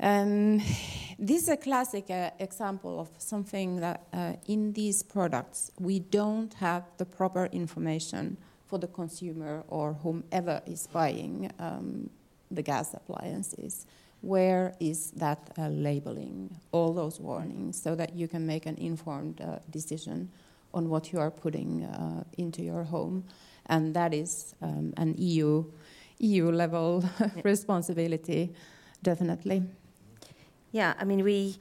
Um, this is a classic uh, example of something that uh, in these products we don't have the proper information for the consumer or whomever is buying um, the gas appliances. Where is that uh, labeling, all those warnings, so that you can make an informed uh, decision on what you are putting uh, into your home? And that is um, an EU, EU level responsibility, definitely. Yeah, I mean, we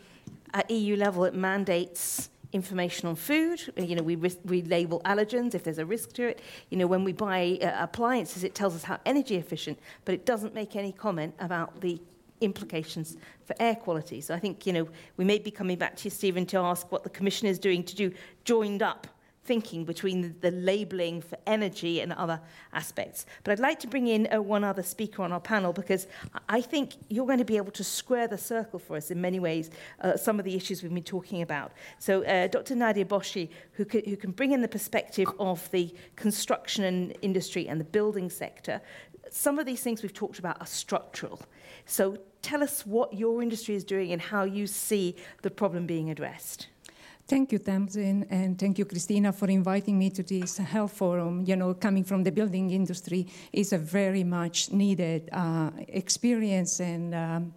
at EU level it mandates information on food. You know, we, we label allergens if there's a risk to it. You know, when we buy uh, appliances, it tells us how energy efficient, but it doesn't make any comment about the implications for air quality. So I think, you know, we may be coming back to you, Stephen, to ask what the Commission is doing to do joined up thinking between the, the labelling for energy and other aspects. But I'd like to bring in uh, one other speaker on our panel because I think you're going to be able to square the circle for us in many ways, uh, some of the issues we've been talking about. So, uh, Dr. Nadia Boschi, who, can, who can bring in the perspective of the construction industry and the building sector. Some of these things we've talked about are structural. So, tell us what your industry is doing and how you see the problem being addressed. Thank you, Tamsin, and thank you, Christina, for inviting me to this health forum. You know, coming from the building industry is a very much needed uh, experience and um,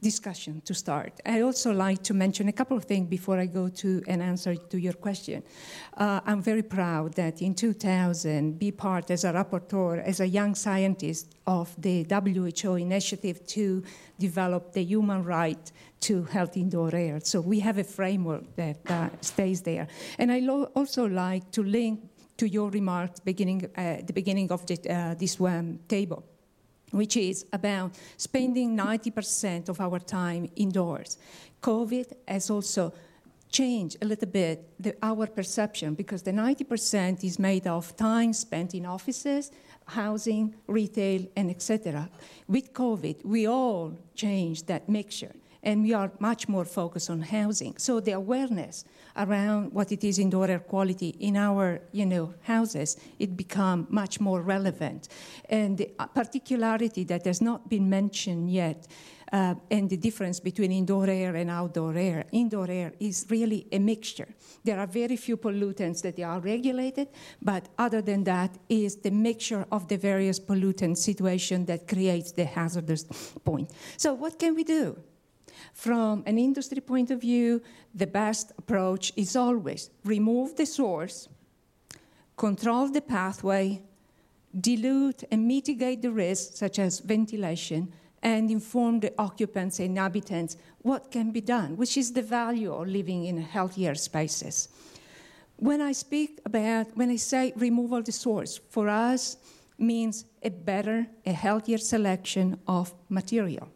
discussion to start. I also like to mention a couple of things before I go to an answer to your question. Uh, I'm very proud that in 2000, be part as a rapporteur, as a young scientist of the WHO initiative to develop the human right to healthy indoor air. So we have a framework that uh, stays there. And I lo- also like to link to your remarks beginning uh, the beginning of the, uh, this one table which is about spending 90% of our time indoors. COVID has also changed a little bit the, our perception because the 90% is made of time spent in offices, housing, retail, and etc. With COVID, we all changed that mixture and we are much more focused on housing. So the awareness around what it is indoor air quality in our you know houses it become much more relevant and the particularity that has not been mentioned yet uh, and the difference between indoor air and outdoor air. Indoor air is really a mixture. There are very few pollutants that are regulated, but other than that is the mixture of the various pollutant situation that creates the hazardous point. So what can we do? From an industry point of view, the best approach is always remove the source, control the pathway, dilute and mitigate the risks, such as ventilation, and inform the occupants and inhabitants what can be done, which is the value of living in healthier spaces. When I speak about, when I say removal the source, for us means a better, a healthier selection of material.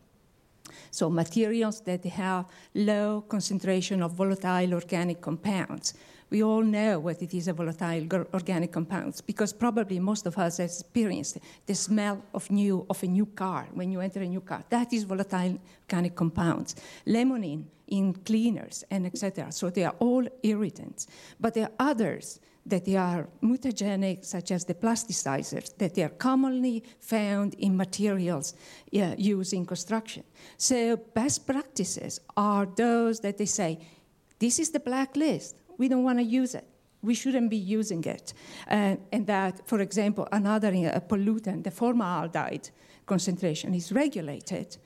So materials that have low concentration of volatile organic compounds. We all know what it is a volatile organic compounds because probably most of us have experienced the smell of new of a new car when you enter a new car. That is volatile organic compounds. Limonene in cleaners and etc. So they are all irritants. But there are others that they are mutagenic, such as the plasticizers, that they are commonly found in materials yeah, used in construction. So, best practices are those that they say, this is the blacklist, we don't want to use it. We shouldn't be using it. and that, for example, another uh, pollutant, the formaldehyde concentration, is regulated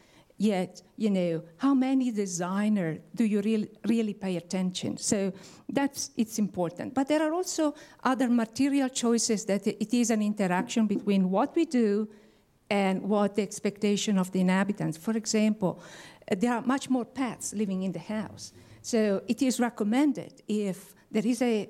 Yet, you know, how many designers do you really, really pay attention? So that's it's important. But there are also other material choices that it is an interaction between what we do and what the expectation of the inhabitants. For example, there are much more pets living in the house. So it is recommended if there is a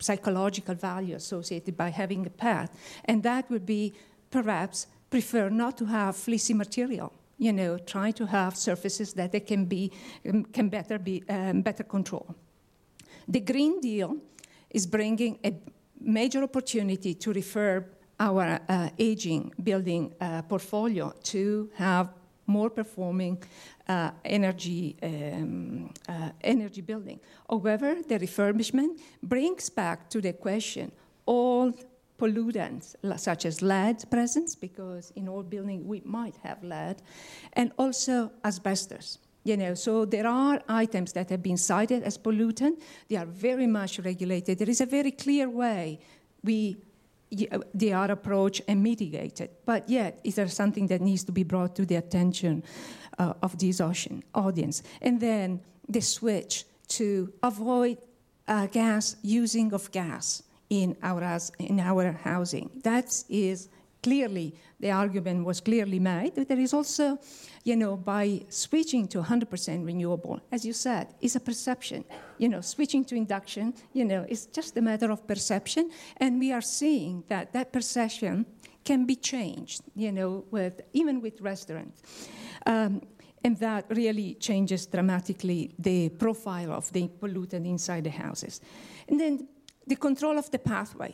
psychological value associated by having a pet, and that would be perhaps prefer not to have fleecy material you know, try to have surfaces that they can be um, can better be um, better control. The Green Deal is bringing a major opportunity to refurb our uh, aging building uh, portfolio to have more performing uh, energy um, uh, energy building. However, the refurbishment brings back to the question all pollutants such as lead presence, because in all buildings we might have lead, and also asbestos. You know, so there are items that have been cited as pollutant. They are very much regulated. There is a very clear way we they are approached and mitigated. But yet, is there something that needs to be brought to the attention uh, of this ocean audience? And then the switch to avoid uh, gas using of gas in our, in our housing. That is clearly, the argument was clearly made. There is also, you know, by switching to 100% renewable, as you said, is a perception. You know, switching to induction, you know, it's just a matter of perception. And we are seeing that that perception can be changed, you know, with, even with restaurants. Um, and that really changes dramatically the profile of the pollutant inside the houses. And then the control of the pathway.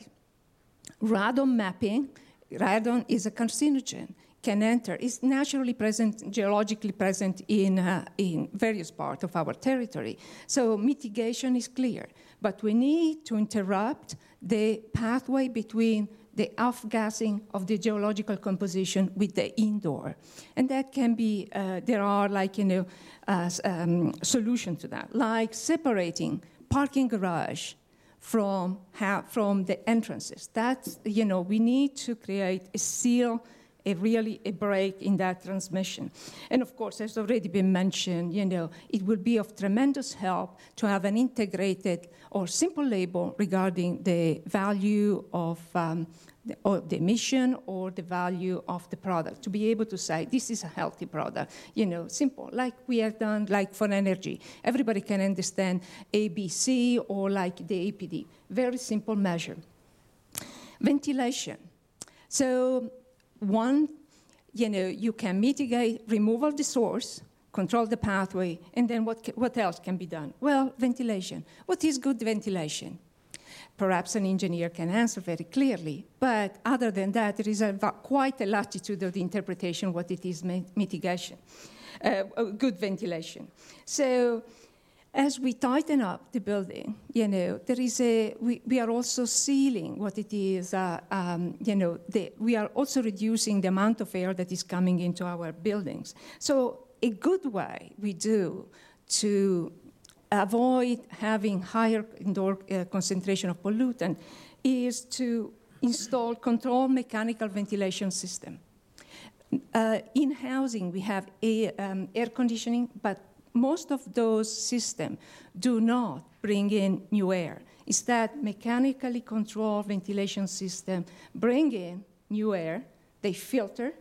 Radon mapping, radon is a carcinogen, can enter, is naturally present, geologically present in, uh, in various parts of our territory. So mitigation is clear, but we need to interrupt the pathway between the off-gassing of the geological composition with the indoor. And that can be, uh, there are like, you know, uh, um, solutions to that, like separating parking garage from, how, from the entrances. That's, you know, we need to create a seal, a really a break in that transmission. And of course, as already been mentioned, you know, it will be of tremendous help to have an integrated or simple label regarding the value of um, or the mission or the value of the product to be able to say this is a healthy product. You know simple like we have done like for energy. Everybody can understand abc or like the apd very simple measure. Ventilation. So one you know you can mitigate removal of the source control the pathway and then what, what else can be done? Well ventilation. What is good ventilation perhaps an engineer can answer very clearly. But other than that, there is a, quite a latitude of the interpretation what it is mitigation, uh, good ventilation. So as we tighten up the building, you know, there is a, we, we are also sealing what it is, uh, um, you know, the, we are also reducing the amount of air that is coming into our buildings. So a good way we do to avoid having higher indoor uh, concentration of pollutant is to install controlled mechanical ventilation system. Uh, in housing, we have a, um, air conditioning, but most of those systems do not bring in new air. Instead, mechanically controlled ventilation system bring in new air, they filter,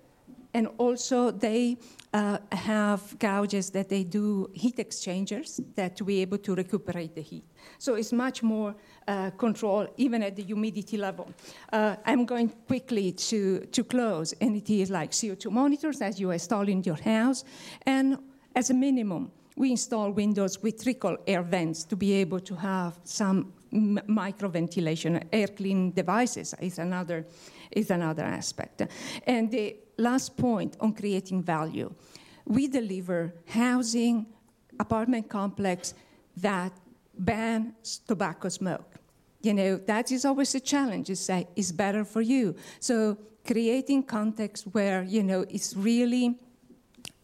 and also they uh, have gouges that they do heat exchangers that to be able to recuperate the heat. So it's much more uh, control even at the humidity level. Uh, I'm going quickly to, to close, and it is like CO2 monitors as you install in your house. And as a minimum, we install windows with trickle air vents to be able to have some m- micro ventilation. Air cleaning devices is another, is another aspect. And the last point on creating value. We deliver housing, apartment complex that bans tobacco smoke. You know, that is always a challenge. You uh, say, it's better for you. So creating context where, you know, it's really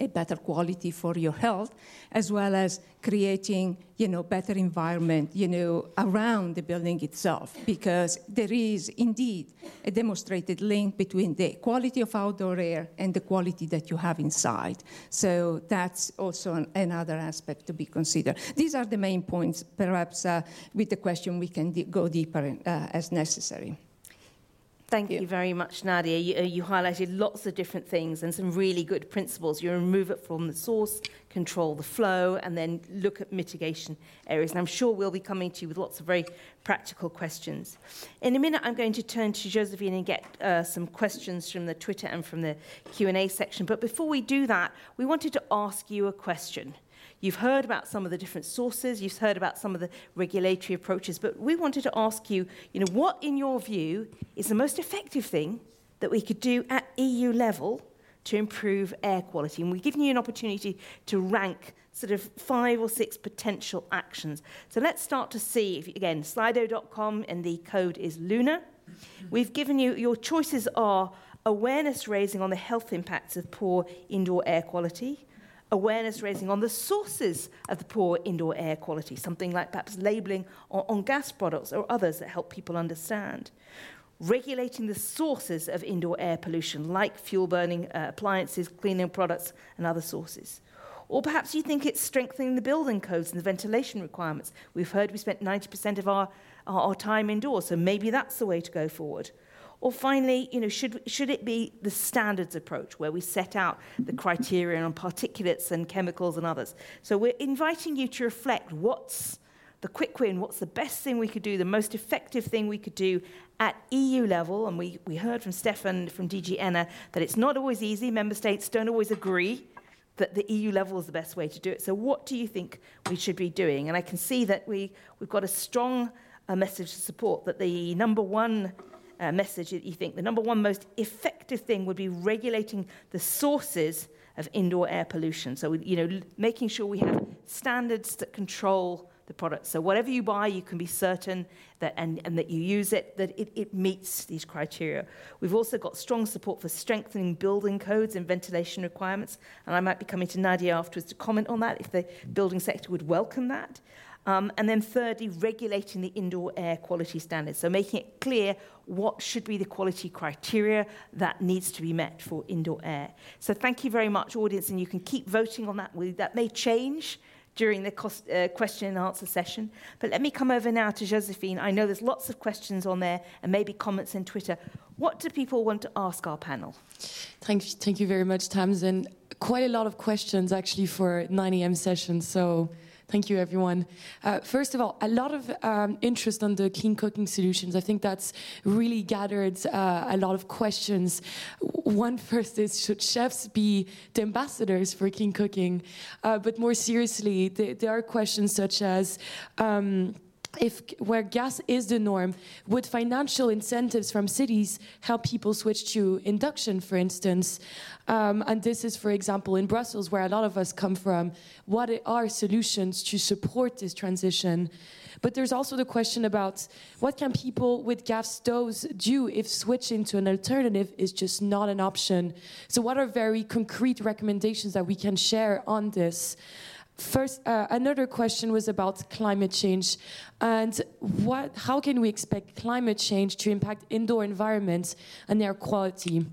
a better quality for your health, as well as creating, you know, better environment, you know, around the building itself, because there is indeed a demonstrated link between the quality of outdoor air and the quality that you have inside. So that's also an, another aspect to be considered. These are the main points. Perhaps uh, with the question we can go deeper in, uh, as necessary. Thank you. you very much, Nadia. You, uh, you, highlighted lots of different things and some really good principles. You remove it from the source, control the flow, and then look at mitigation areas. And I'm sure we'll be coming to you with lots of very practical questions. In a minute, I'm going to turn to Josephine and get uh, some questions from the Twitter and from the Q&A section. But before we do that, we wanted to ask you a question. You've heard about some of the different sources, you've heard about some of the regulatory approaches, but we wanted to ask you, you know, what in your view is the most effective thing that we could do at EU level to improve air quality? And we've given you an opportunity to rank sort of five or six potential actions. So let's start to see, if, again, slido.com and the code is LUNA. We've given you, your choices are awareness raising on the health impacts of poor indoor air quality, awareness raising on the sources of the poor indoor air quality, something like perhaps labeling on, on gas products or others that help people understand. Regulating the sources of indoor air pollution, like fuel burning uh, appliances, cleaning products, and other sources. Or perhaps you think it's strengthening the building codes and the ventilation requirements. We've heard we spent 90% of our, our, our time indoors, so maybe that's the way to go forward. Or finally, you know, should, should it be the standards approach where we set out the criteria on particulates and chemicals and others? So we're inviting you to reflect what's the quick win, what's the best thing we could do, the most effective thing we could do at EU level. And we, we heard from Stefan from DG ENER that it's not always easy. Member states don't always agree that the EU level is the best way to do it. So what do you think we should be doing? And I can see that we, we've got a strong uh, message to support that the number one uh, message that you think the number one most effective thing would be regulating the sources of indoor air pollution. So, you know, making sure we have standards that control the product. So whatever you buy, you can be certain that and, and that you use it, that it, it meets these criteria. We've also got strong support for strengthening building codes and ventilation requirements. And I might be coming to Nadia afterwards to comment on that if the building sector would welcome that. Um, and then thirdly, regulating the indoor air quality standards. So making it clear what should be the quality criteria that needs to be met for indoor air. So thank you very much, audience, and you can keep voting on that. That may change during the cost, uh, question and answer session. But let me come over now to Josephine. I know there's lots of questions on there and maybe comments in Twitter. What do people want to ask our panel? Thank you, thank you very much, Tamsin. Quite a lot of questions actually for 9 a.m. session. So Thank you, everyone. Uh, first of all, a lot of um, interest on the clean cooking solutions. I think that's really gathered uh, a lot of questions. One first is should chefs be the ambassadors for clean cooking? Uh, but more seriously, there, there, are questions such as. Um, if where gas is the norm, would financial incentives from cities help people switch to induction, for instance? Um, and this is, for example, in Brussels, where a lot of us come from. What are solutions to support this transition? But there's also the question about what can people with gas stoves do if switching to an alternative is just not an option? So, what are very concrete recommendations that we can share on this? First, uh, another question was about climate change and what, how can we expect climate change to impact indoor environments and air quality?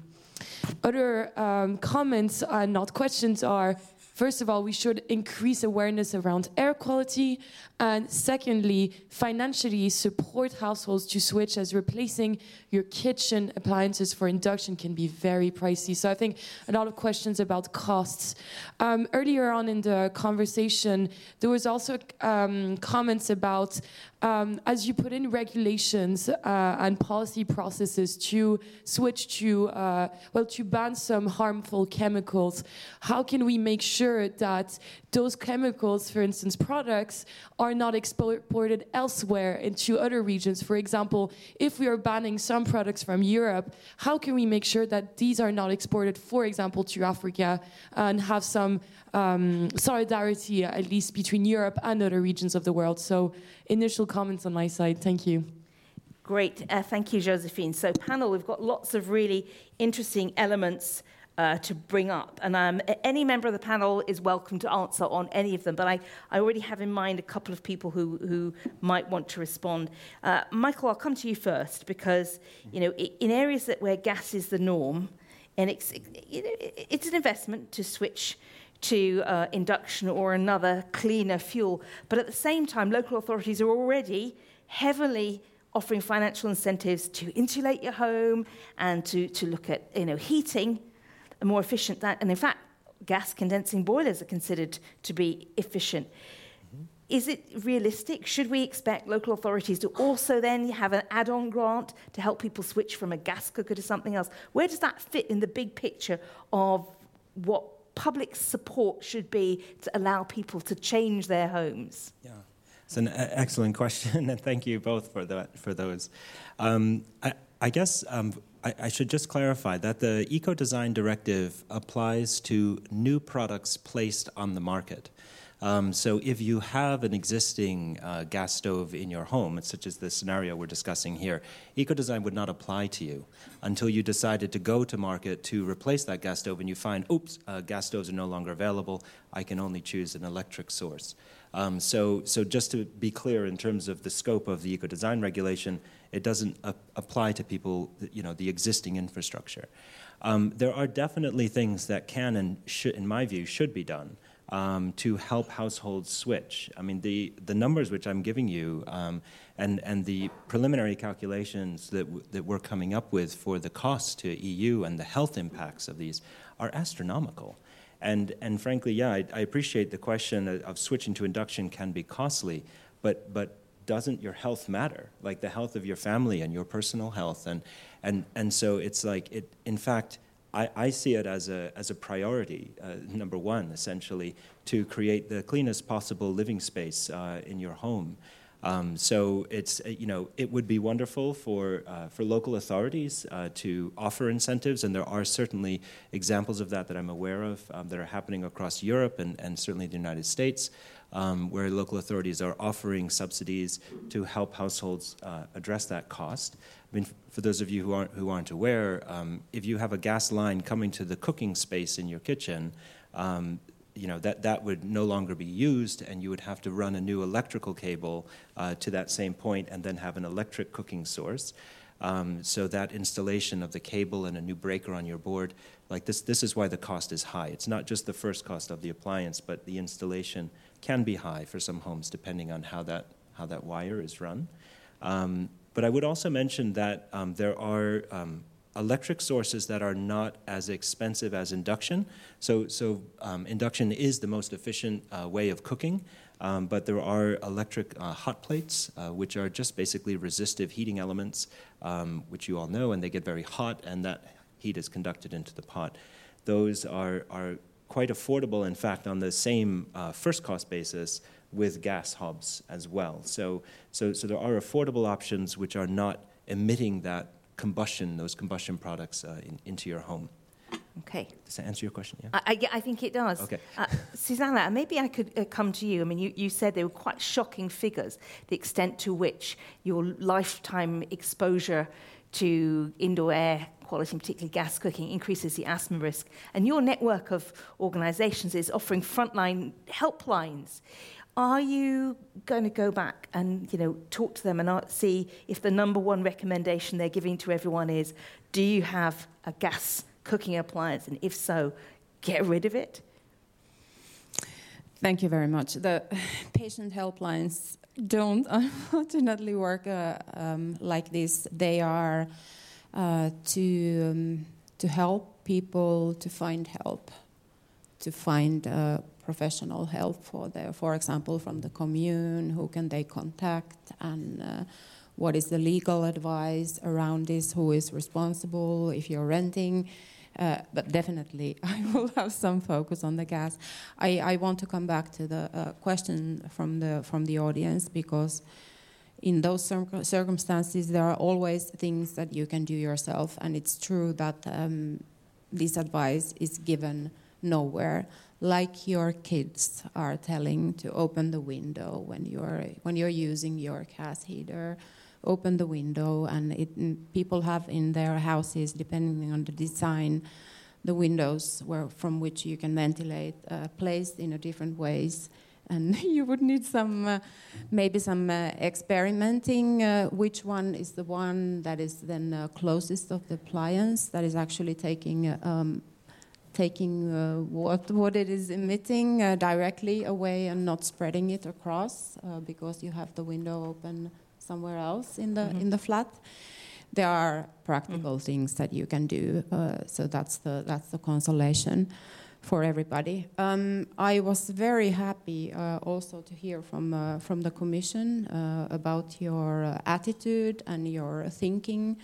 Other um, comments, uh, not questions, are First of all, we should increase awareness around air quality. And secondly, financially support households to switch as replacing your kitchen appliances for induction can be very pricey. So I think a lot of questions about costs. Um, earlier on in the conversation, there was also um, comments about um, as you put in regulations uh, and policy processes to switch to, uh, well, to ban some harmful chemicals, how can we make sure that those chemicals, for instance, products, are not exported elsewhere into other regions? For example, if we are banning some products from Europe, how can we make sure that these are not exported, for example, to Africa and have some um, solidarity, at least between Europe and other regions of the world? So, initial comments on my side. Thank you. Great. Uh, thank you, Josephine. So, panel, we've got lots of really interesting elements uh, to bring up. And um, any member of the panel is welcome to answer on any of them. But I, I already have in mind a couple of people who, who might want to respond. Uh, Michael, I'll come to you first because, you know, in areas that where gas is the norm, and it's, it's an investment to switch to uh, induction or another cleaner fuel. But at the same time, local authorities are already heavily offering financial incentives to insulate your home and to, to look at you know, heating a more efficient. That, and in fact, gas condensing boilers are considered to be efficient. Mm-hmm. Is it realistic? Should we expect local authorities to also then have an add on grant to help people switch from a gas cooker to something else? Where does that fit in the big picture of what public support should be to allow people to change their homes? Yeah. It's an excellent question, and thank you both for that for those. Um, I, I, guess um, I, I, should just clarify that the Eco Design Directive applies to new products placed on the market. Um, so if you have an existing uh, gas stove in your home, such as the scenario we're discussing here, eco-design would not apply to you until you decided to go to market to replace that gas stove and you find, oops, uh, gas stoves are no longer available. I can only choose an electric source. Um, so, so just to be clear in terms of the scope of the eco-design regulation, it doesn't apply to people, you know, the existing infrastructure. Um, there are definitely things that can and should, in my view, should be done um, to help households switch. I mean, the, the numbers which I'm giving you um, and, and the preliminary calculations that, w- that we're coming up with for the costs to EU and the health impacts of these are astronomical. And, and frankly, yeah, I, I appreciate the question of, switching to induction can be costly, but, but doesn't your health matter? Like the health of your family and your personal health. And, and, and so it's like, it, in fact, I, I see it as a, as a priority, uh, number one, essentially, to create the cleanest possible living space uh, in your home. Um, so it's uh, you know it would be wonderful for uh, for local authorities uh, to offer incentives, and there are certainly examples of that that I'm aware of um, that are happening across Europe and, and certainly the United States, um, where local authorities are offering subsidies to help households uh, address that cost. I mean, for those of you who aren't, who aren't aware, um, if you have a gas line coming to the cooking space in your kitchen, um, you know, that, that would no longer be used, and you would have to run a new electrical cable uh, to that same point and then have an electric cooking source. Um, so that installation of the cable and a new breaker on your board, like this, this is why the cost is high. It's not just the first cost of the appliance, but the installation can be high for some homes depending on how that, how that wire is run. Um, but I would also mention that um, there are um, electric sources that are not as expensive as induction. So, so um, induction is the most efficient uh, way of cooking, um, but there are electric uh, hot plates, uh, which are just basically resistive heating elements, um, which you all know, and they get very hot, and that heat is conducted into the pot. Those are, are quite affordable, in fact, on the same uh, first cost basis with gas hobs as well. So, so, so there are affordable options which are not emitting that combustion, those combustion products uh, in, into your home. Okay. Does that answer your question? Yeah. I, I, I think it does. Okay. Uh, Susanna, maybe I could uh, come to you. I mean, you, you said they were quite shocking figures, the extent to which your lifetime exposure to indoor air quality, particularly gas cooking, increases the asthma risk. And your network of organisations is offering frontline helplines. Are you going to go back and you know talk to them and see if the number one recommendation they're giving to everyone is, do you have a gas cooking appliance, and if so, get rid of it? Thank you very much. The patient helplines don't unfortunately work uh, um, like this. They are uh, to um, to help people to find help, to find. Uh, professional help for the, for example, from the commune, who can they contact, and uh, what is the legal advice around this, who is responsible if you're renting. Uh, but definitely, I will have some focus on the gas. I, I want to come back to the uh, question from the from the audience because in those circumstances, there are always things that you can do yourself, and it's true that um, this advice is given nowhere like your kids are telling to open the window when you're when you're using your gas heater open the window, and it, people have in their houses, depending on the design, the windows where, from which you can ventilate, uh, placed in a different ways. And you would need some, uh, maybe some uh, experimenting. Uh, which one is the one that is then uh, closest of the appliance that is actually taking um, taking uh, what, what it is emitting uh, directly away and not spreading it across uh, because you have the window open somewhere else in the, mm-hmm. in the flat. There are practical mm-hmm. things that you can do, uh, so that's the, that's the consolation for everybody. Um, I was very happy uh, also to hear from, uh, from the Commission about your attitude and your thinking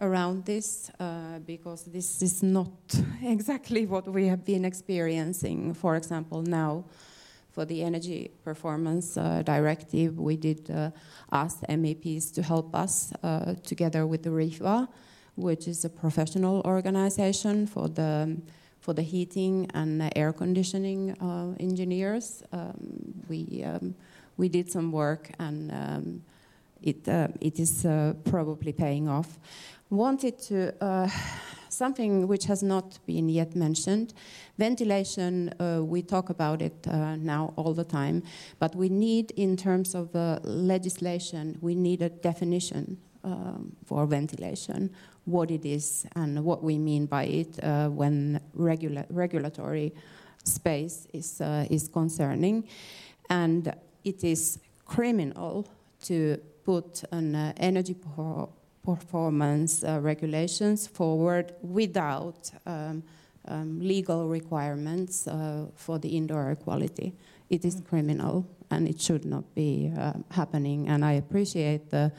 around this uh, because this is not exactly what we have been experiencing. For example, now for the Energy Performance uh, Directive, we did uh, ask MEPs to help us uh, together with the REHVA, which is a professional organization for the for the heating and air conditioning uh, engineers. Um, we um, we did some work and. Um, it, uh, it is probably paying off wanted to uh, something which has not been yet mentioned. Ventilation, uh, we talk about it uh, now all the time, but we need, in terms of uh, legislation, we need a definition um, for ventilation, what it is and what we mean by it uh, when regula- regulatory space is, uh, is concerning. And it is criminal to put an energy pro- performance uh, regulations forward without um, um, legal requirements uh, for the indoor quality. It is criminal and it should not be uh, happening. And I appreciate the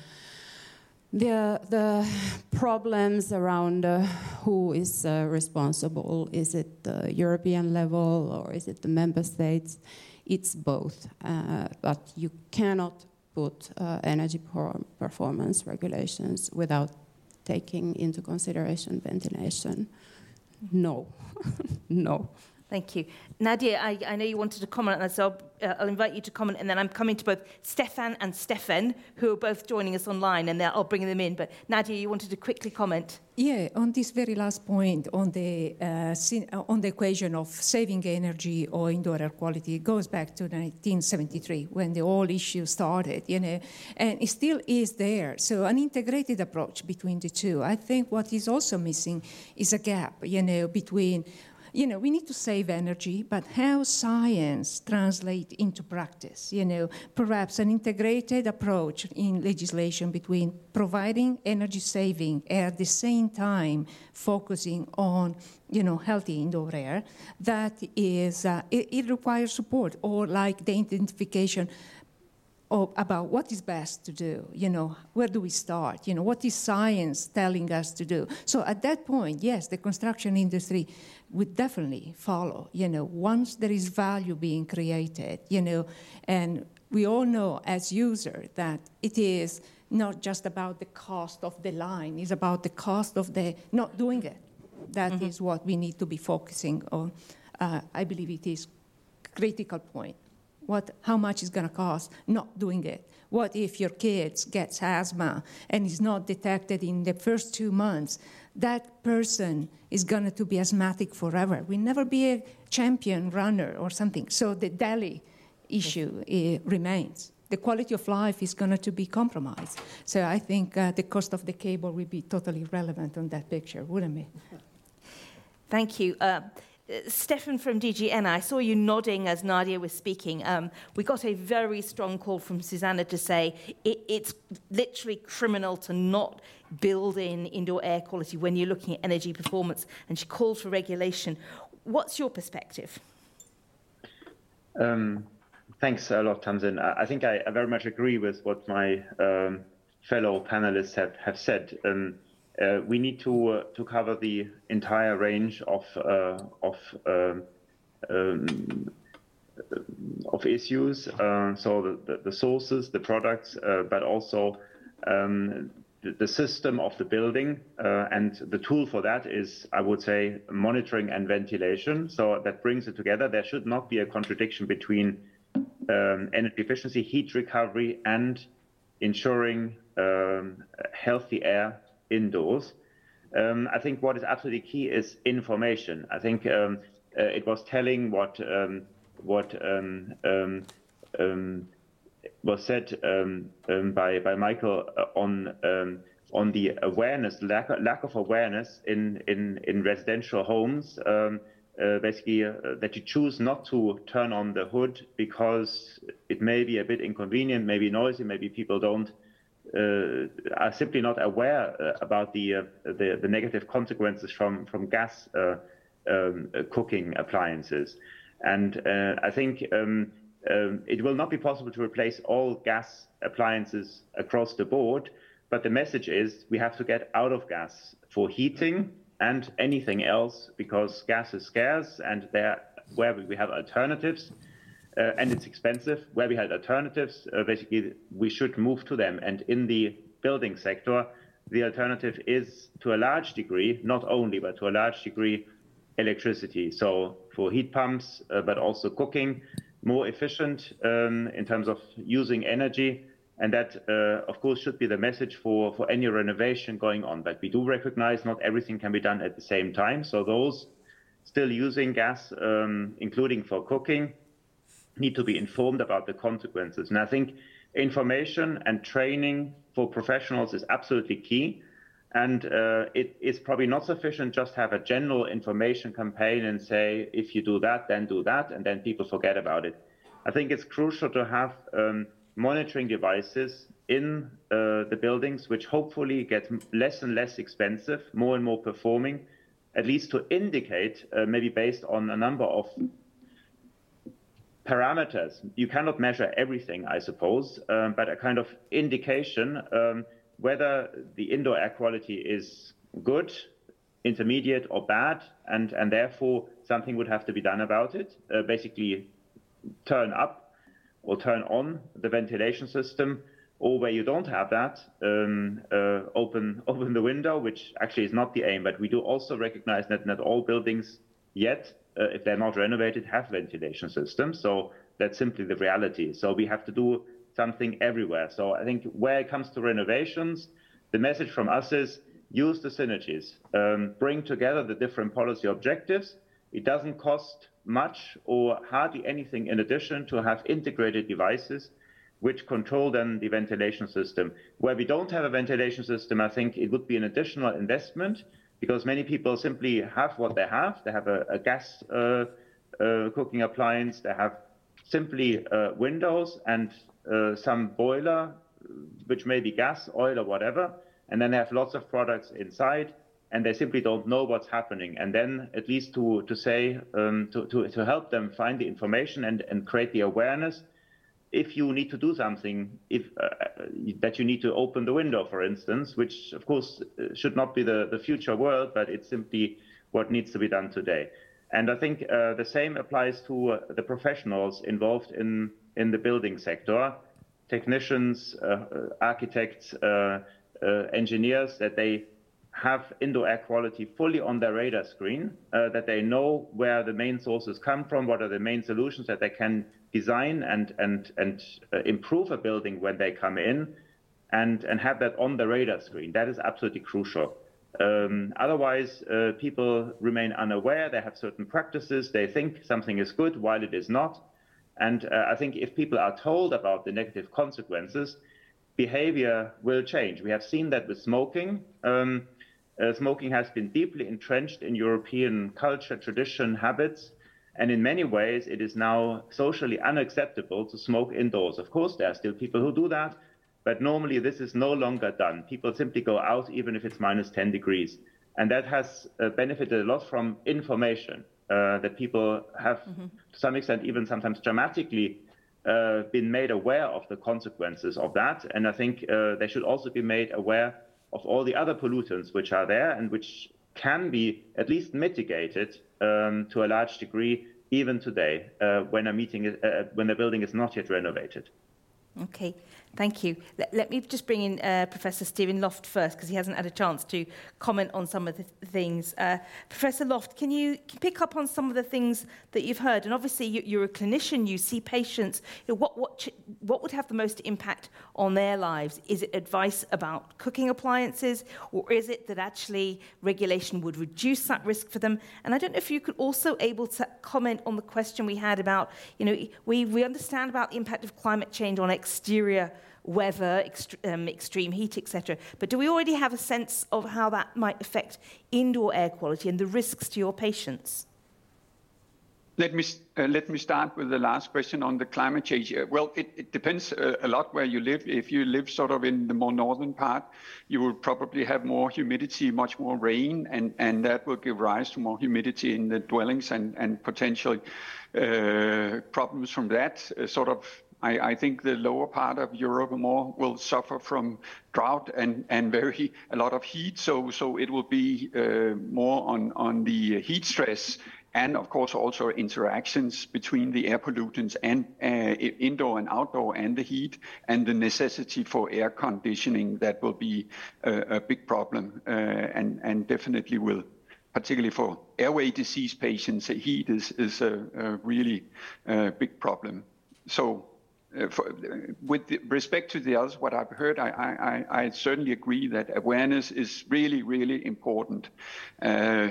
the, the problems around uh, who is uh, responsible. Is it the European level or is it the member states? It's both. Uh, but you cannot uh, energy performance regulations without taking into consideration ventilation? No, no. Thank you. Nadia, I, I, know you wanted to comment on that, so I'll, uh, I'll, invite you to comment, and then I'm coming to both Stefan and Stefan, who are both joining us online, and I'll bring them in. But Nadia, you wanted to quickly comment? Yeah, on this very last point, on the, uh, uh on the equation of saving energy or indoor air quality, it goes back to 1973 when the whole issue started, you know, and it still is there. So an integrated approach between the two. I think what is also missing is a gap, you know, between you know, we need to save energy, but how science translate into practice, you know, perhaps an integrated approach in legislation between providing energy saving at the same time focusing on, you know, healthy indoor air, that is, uh, it, it requires support, or like the identification of, about what is best to do. You know, where do we start? You know, what is science telling us to do? So at that point, yes, the construction industry would definitely follow. You know, once there is value being created, you know, and we all know as user that it is not just about the cost of the line; it's about the cost of the not doing it. That mm-hmm. is what we need to be focusing on. Uh, I believe it is critical point what, how much is going to cost not doing it. What if your kid gets asthma and is not detected in the first two months? That person is going to be asthmatic forever. We'll never be a champion runner or something. So the Delhi issue uh, remains. The quality of life is going to be compromised. So I think uh, the cost of the cable will be totally relevant on that picture, wouldn't it? Thank you. Uh, Stefan from DG ENER, I saw you nodding as Nadia was speaking. Um, we got a very strong call from Susanna to say it, it's literally criminal to not build in indoor air quality when you're looking at energy performance, and she called for regulation. What's your perspective? Um, thanks a lot, Tamsin. I, think I, I, very much agree with what my um, fellow panelists have, have said. Um, we need to uh, to cover the entire range of uh, of um, um, of issues. so the, the sources, the products, but also um, the system of the building uh, and the tool for that is i would say monitoring and ventilation so that brings it together there should not be a contradiction between energy efficiency heat recovery and ensuring healthy air indoors. Um, I think what is absolutely key is information. I think um, uh, it was telling what um, what um, um, was said by by Michael uh, on on the awareness lack lack of awareness in in in residential homes. Uh, basically uh, that you choose not to turn on the hood because it may be a bit inconvenient, maybe noisy, maybe people don't are simply not aware uh, about the, uh, the, the negative consequences from from gas um, cooking appliances, and I think. Um, um, it will not be possible to replace all gas appliances across the board, but the message is we have to get out of gas for heating and anything else because gas is scarce and there where we have alternatives uh, and it's expensive where we had alternatives uh, basically we should move to them and in the building sector the alternative is to a large degree not only but to a large degree electricity so for heat pumps uh, but also cooking more efficient um, in terms of using energy and that, uh, of course, should be the message for, for any renovation going on. But we do recognize not everything can be done at the same time. So those still using gas, um, including for cooking, need to be informed about the consequences. And I think information and training for professionals is absolutely key. And uh, it is probably not sufficient just have a general information campaign and say, if you do that, then do that, and then people forget about it. I think it's crucial to have um, monitoring devices in uh, the buildings, which hopefully get less and less expensive, more and more performing, at least to indicate, uh, maybe based on a number of parameters. You cannot measure everything, I suppose, um, but a kind of indication um, whether the indoor air quality is good, intermediate, or bad, and, and therefore something would have to be done about it. Uh, basically, turn up or turn on the ventilation system, or where you don't have that, um, uh, open open the window, which actually is not the aim. But we do also recognize that not all buildings yet, uh, if they're not renovated, have ventilation systems. So that's simply the reality. So we have to do something everywhere. So I think where it comes to renovations, the message from us is use the synergies, um, bring together the different policy objectives. It doesn't cost much or hardly anything in addition to have integrated devices which control then the ventilation system. Where we don't have a ventilation system, I think it would be an additional investment because many people simply have what they have. They have a, a gas uh, uh, cooking appliance, they have simply uh, windows and uh, some boiler, which may be gas, oil, or whatever, and then they have lots of products inside and they simply don't know what's happening. And then at least to, to say, um, to, to, to help them find the information and, and create the awareness, if you need to do something, if uh, that you need to open the window, for instance, which of course uh, should not be the, the future world, but it's simply what needs to be done today. And I think uh, the same applies to uh, the professionals involved in, in the building sector, technicians, uh, uh, architects, engineers, that they have indoor air quality fully on their radar screen, uh, that they know where the main sources come from, what are the main solutions that they can design and and and uh, improve a building when they come in, and and have that on the radar screen. That is absolutely crucial. Um, otherwise, uh, people remain unaware. They have certain practices. They think something is good while it is not. And uh, I think if people are told about the negative consequences, behavior will change. We have seen that with smoking. Um, uh, smoking has been deeply entrenched in European culture, tradition, habits, and in many ways it is now socially unacceptable to smoke indoors. Of course, there are still people who do that, but normally this is no longer done. People simply go out even if it's minus 10 degrees. And that has uh, benefited a lot from information uh, that people have, mm-hmm. to some extent, even sometimes dramatically uh, been made aware of the consequences of that. And I think uh, they should also be made aware of all the other pollutants which are there and which can be at least mitigated um, to a large degree even today uh, when a meeting is, uh, when the building is not yet renovated. Okay. Thank you. Let, let me just bring in uh, Professor Steffen Loft first, because he hasn't had a chance to comment on some of the th- things. Uh, Professor Loft, can you pick up on some of the things that you've heard? And obviously, you, are a clinician, you see patients. You know, what, what, what would have the most impact on their lives? Is it advice about cooking appliances, or is it that actually regulation would reduce that risk for them? And I don't know if you could also able to comment on the question we had about, you know, we, we understand about the impact of climate change on exterior weather, ext- um, extreme heat, etc. But do we already have a sense of how that might affect indoor air quality and the risks to your patients? Let me, uh, let me start with the last question on the climate change. Uh, well, it, it depends uh, a lot where you live. If you live sort of in the more northern part, you will probably have more humidity, much more rain, and, and that will give rise to more humidity in the dwellings and, and potentially uh, problems from that. Uh, sort of I, think the lower part of Europe more will suffer from drought and, very a lot of heat. So it will be uh, more on the heat stress and of course also interactions between the air pollutants and uh, indoor and outdoor and the heat and the necessity for air conditioning that will be a, big problem uh, and definitely will particularly for airway disease patients heat is a, really big problem so for, with respect to the others, what I've heard, I, I, I, certainly agree that awareness is really, really important. Uh,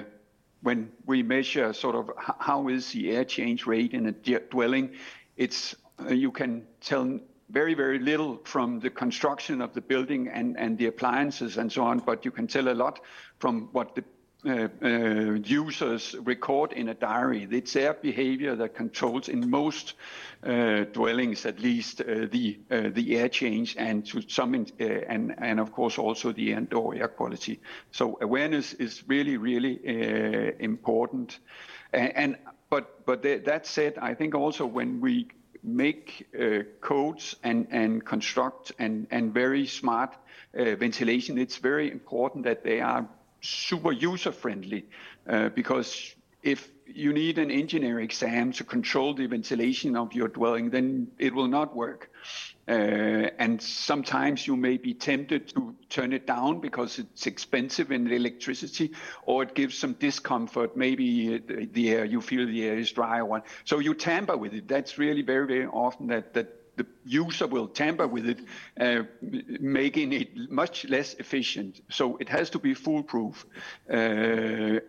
when we measure sort of how is the air change rate in a dwelling, it's uh, you can tell very, very little from the construction of the building and, and the appliances and so on, but you can tell a lot from what the uh, uh, users record in a diary. It's their behavior that controls, in most uh, dwellings at least, uh, the uh, the air change and to some uh, and and of course also the indoor air quality. So awareness is really really important. But but th- that said, I think also when we make codes and construct and and very smart ventilation, it's very important that they are super user friendly uh, because if you need an engineer exam to control the ventilation of your dwelling, then it will not work. Uh, and sometimes you may be tempted to turn it down because it's expensive in electricity, or it gives some discomfort. Maybe the air you feel the air is dry, or so you tamper with it. That's really very very often that that the user will tamper with it, uh, making it much less efficient. So it has to be foolproof, uh,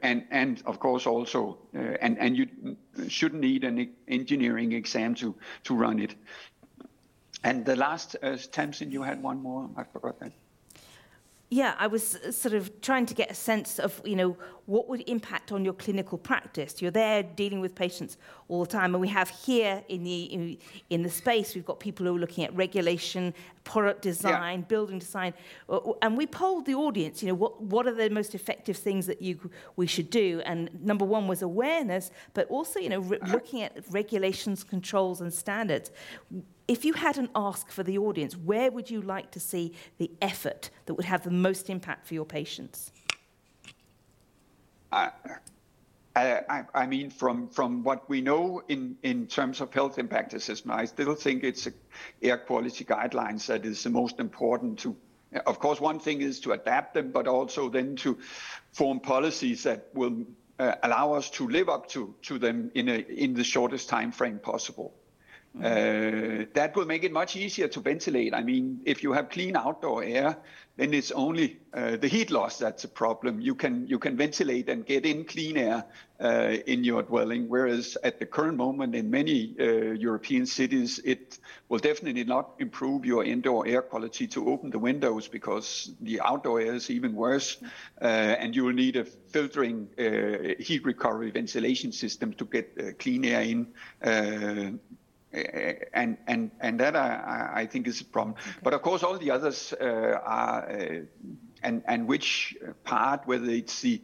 and and of course also, uh, and and you shouldn't need an engineering exam to to run it. And the last, uh, Tamsin, you had one more. I forgot that. Yeah, I was uh, sort of trying to get a sense of, you know, what would impact on your clinical practice. You're there dealing with patients all the time, and we have here in the in, in the space we've got people who are looking at regulation, product design, yeah. building design, uh, and we polled the audience. You know, what what are the most effective things that you we should do? And number one was awareness, but also, you know, re- looking at regulations, controls, and standards if you had an ask for the audience, where would you like to see the effort that would have the most impact for your patients? I, I, I mean, from, from what we know in, in terms of health impact assessment, I still think it's air quality guidelines that is the most important to. Of course, one thing is to adapt them, but also then to form policies that will uh, allow us to live up to, to them in, a, in the shortest time frame possible. Uh, that will make it much easier to ventilate. I mean, if you have clean outdoor air, then it's only uh, the heat loss that's a problem. You can you can ventilate and get in clean air uh, in your dwelling. Whereas at the current moment in many uh, European cities, it will definitely not improve your indoor air quality to open the windows because the outdoor air is even worse, uh, and you will need a filtering uh, heat recovery ventilation system to get clean air in and and and that I, I think is a problem. But of course, all the others uh, are, uh, and and which part, whether it's the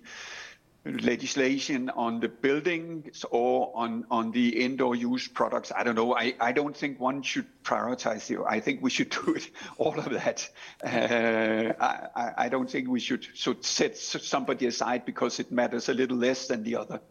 legislation on the buildings or on on the indoor use products, I don't know. I, I don't think one should prioritize it. I think we should do it all of that. Uh, I I don't think we should should set somebody aside because it matters a little less than the other.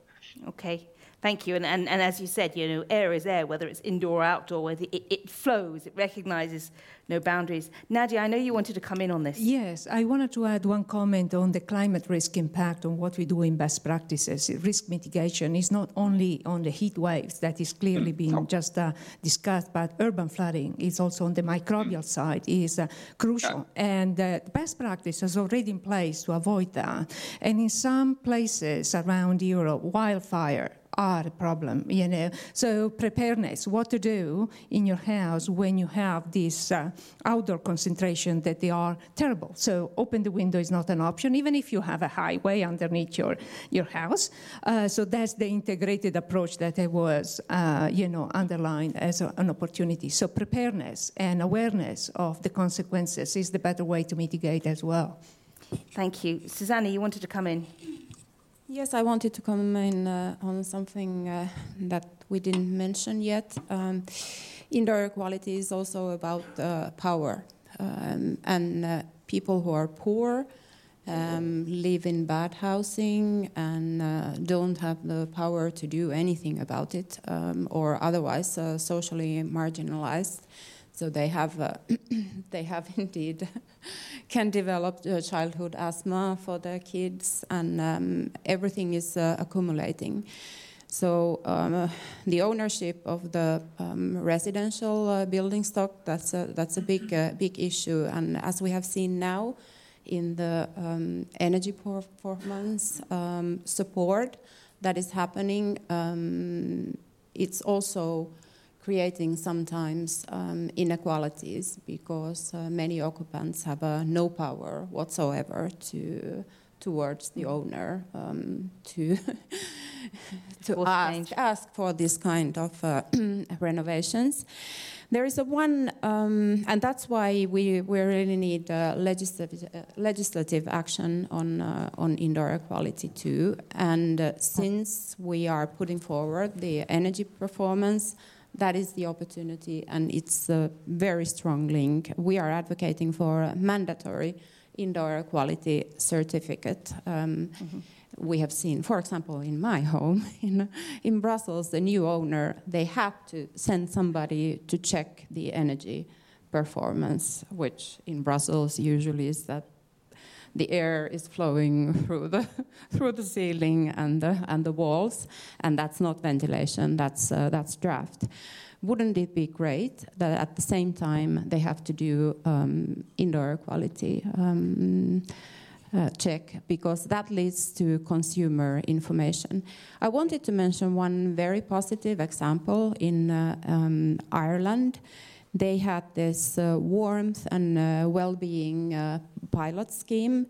Okay. Thank you. And, and, and as you said, you know, air is air, whether it's indoor or outdoor, whether it, it flows, it recognizes no boundaries. Nadia, I know you wanted to come in on this. Yes, I wanted to add one comment on the climate risk impact on what we do in best practices. Risk mitigation is not only on the heat waves that is clearly being just uh, discussed, but urban flooding is also on the microbial side is uh, crucial. And uh, best practice is already in place to avoid that. And in some places around Europe, wildfire are a problem, you know. So preparedness, what to do in your house when you have this uh, outdoor concentration that they are terrible. So open the window is not an option, even if you have a highway underneath your, your house. Uh, so that's the integrated approach that I was, uh, you know, underlined as a, an opportunity. So preparedness and awareness of the consequences is the better way to mitigate as well. Thank you. Susanna, you wanted to come in. Yes, I wanted to comment uh, on something uh, that we didn't mention yet. Um, indoor air quality is also about uh, power, um, and uh, people who are poor um, live in bad housing and uh, don't have the power to do anything about it, um, or otherwise uh, socially marginalized. So they have, uh, they have indeed can develop uh, childhood asthma for their kids, and um, everything is uh, accumulating. So um, the ownership of the um, residential uh, building stock that's a, that's a big uh, big issue, and as we have seen now in the um, energy performance um, support that is happening, um, it's also creating sometimes um, inequalities because uh, many occupants have uh, no power whatsoever to towards the owner um, to to ask, ask, for this kind of uh, renovations. There is a one, um, and that's why we, we really need uh, legislative, uh, legislative action on uh, on indoor air quality too. And uh, since we are putting forward the energy performance that is the opportunity, and it's a very strong link. We are advocating for a mandatory indoor air quality certificate. Um, mm-hmm. We have seen, for example, in my home in, in Brussels, the new owner, they have to send somebody to check the energy performance, which in Brussels usually is that the air is flowing through the through the ceiling and the and the walls, and that's not ventilation. That's uh, that's draft. Wouldn't it be great that at the same time they have to do um, indoor quality? Um, uh, check because that leads to consumer information. I wanted to mention one very positive example in uh, um, Ireland they had this uh, warmth and uh, well-being uh, pilot scheme